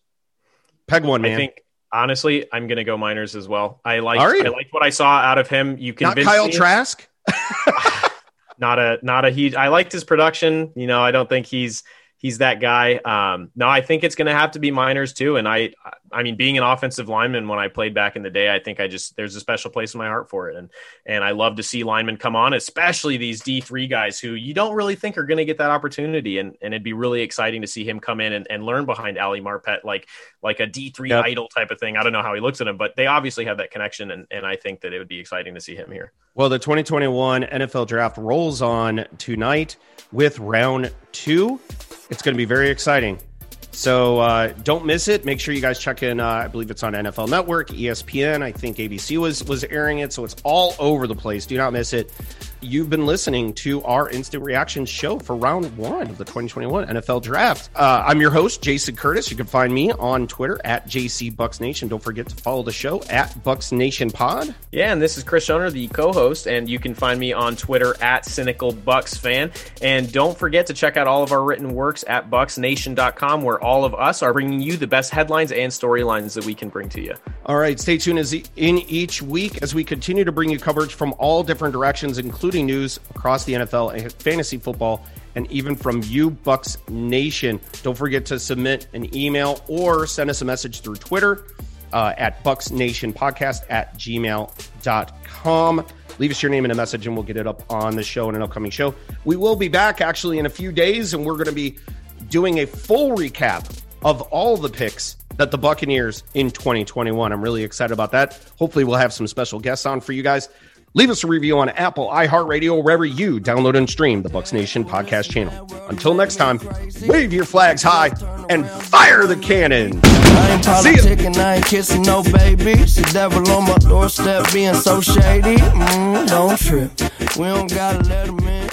Speaker 2: Peg one, man. I think
Speaker 3: honestly, I'm going to go Meinerz as well. I like I liked what I saw out of him. You can
Speaker 2: not Kyle Trask. (laughs) (laughs)
Speaker 3: not a not a huge. I liked his production. You know, I don't think he's he's that guy. Um, no, I think it's going to have to be Meinerz too. And I, I mean, being an offensive lineman when I played back in the day, I think I just there's a special place in my heart for it. And and I love to see linemen come on, especially these D three guys who you don't really think are going to get that opportunity. And and it'd be really exciting to see him come in and, and learn behind Ali Marpet like like a D three yep. idol type of thing. I don't know how he looks at him, but they obviously have that connection. And and I think that it would be exciting to see him here.
Speaker 2: Well, the 2021 NFL draft rolls on tonight with round two. It's going to be very exciting. So uh, don't miss it. Make sure you guys check in. Uh, I believe it's on NFL Network, ESPN. I think ABC was was airing it, so it's all over the place. Do not miss it. You've been listening to our instant reaction show for round one of the 2021 NFL Draft. Uh, I'm your host, Jason Curtis. You can find me on Twitter at JC Bucs Nation. Don't forget to follow the show at Bucs Nation Pod.
Speaker 3: Yeah, and this is Chris Schoner, the co-host, and you can find me on Twitter at Cynical Bucs Fan. And don't forget to check out all of our written works at BucsNation.com, where all of us are bringing you the best headlines and storylines that we can bring to you.
Speaker 2: All right, stay tuned as in each week as we continue to bring you coverage from all different directions, including news across the NFL and fantasy football, and even from you, Bucs Nation. Don't forget to submit an email or send us a message through Twitter uh, at Bucs Nation Podcast at gmail.com. Leave us your name and a message, and we'll get it up on the show in an upcoming show. We will be back actually in a few days, and we're going to be doing a full recap of all the picks that the Buccaneers in 2021. I'm really excited about that. Hopefully, we'll have some special guests on for you guys. Leave us a review on Apple, iHeartRadio, wherever you download and stream the Bucs Nation podcast channel. Until next time, wave your flags high and fire the cannon. I ain't politicking, I ain't kissing no baby. She devil on my doorstep being so shady. Mm, don't trip. We don't gotta let him in.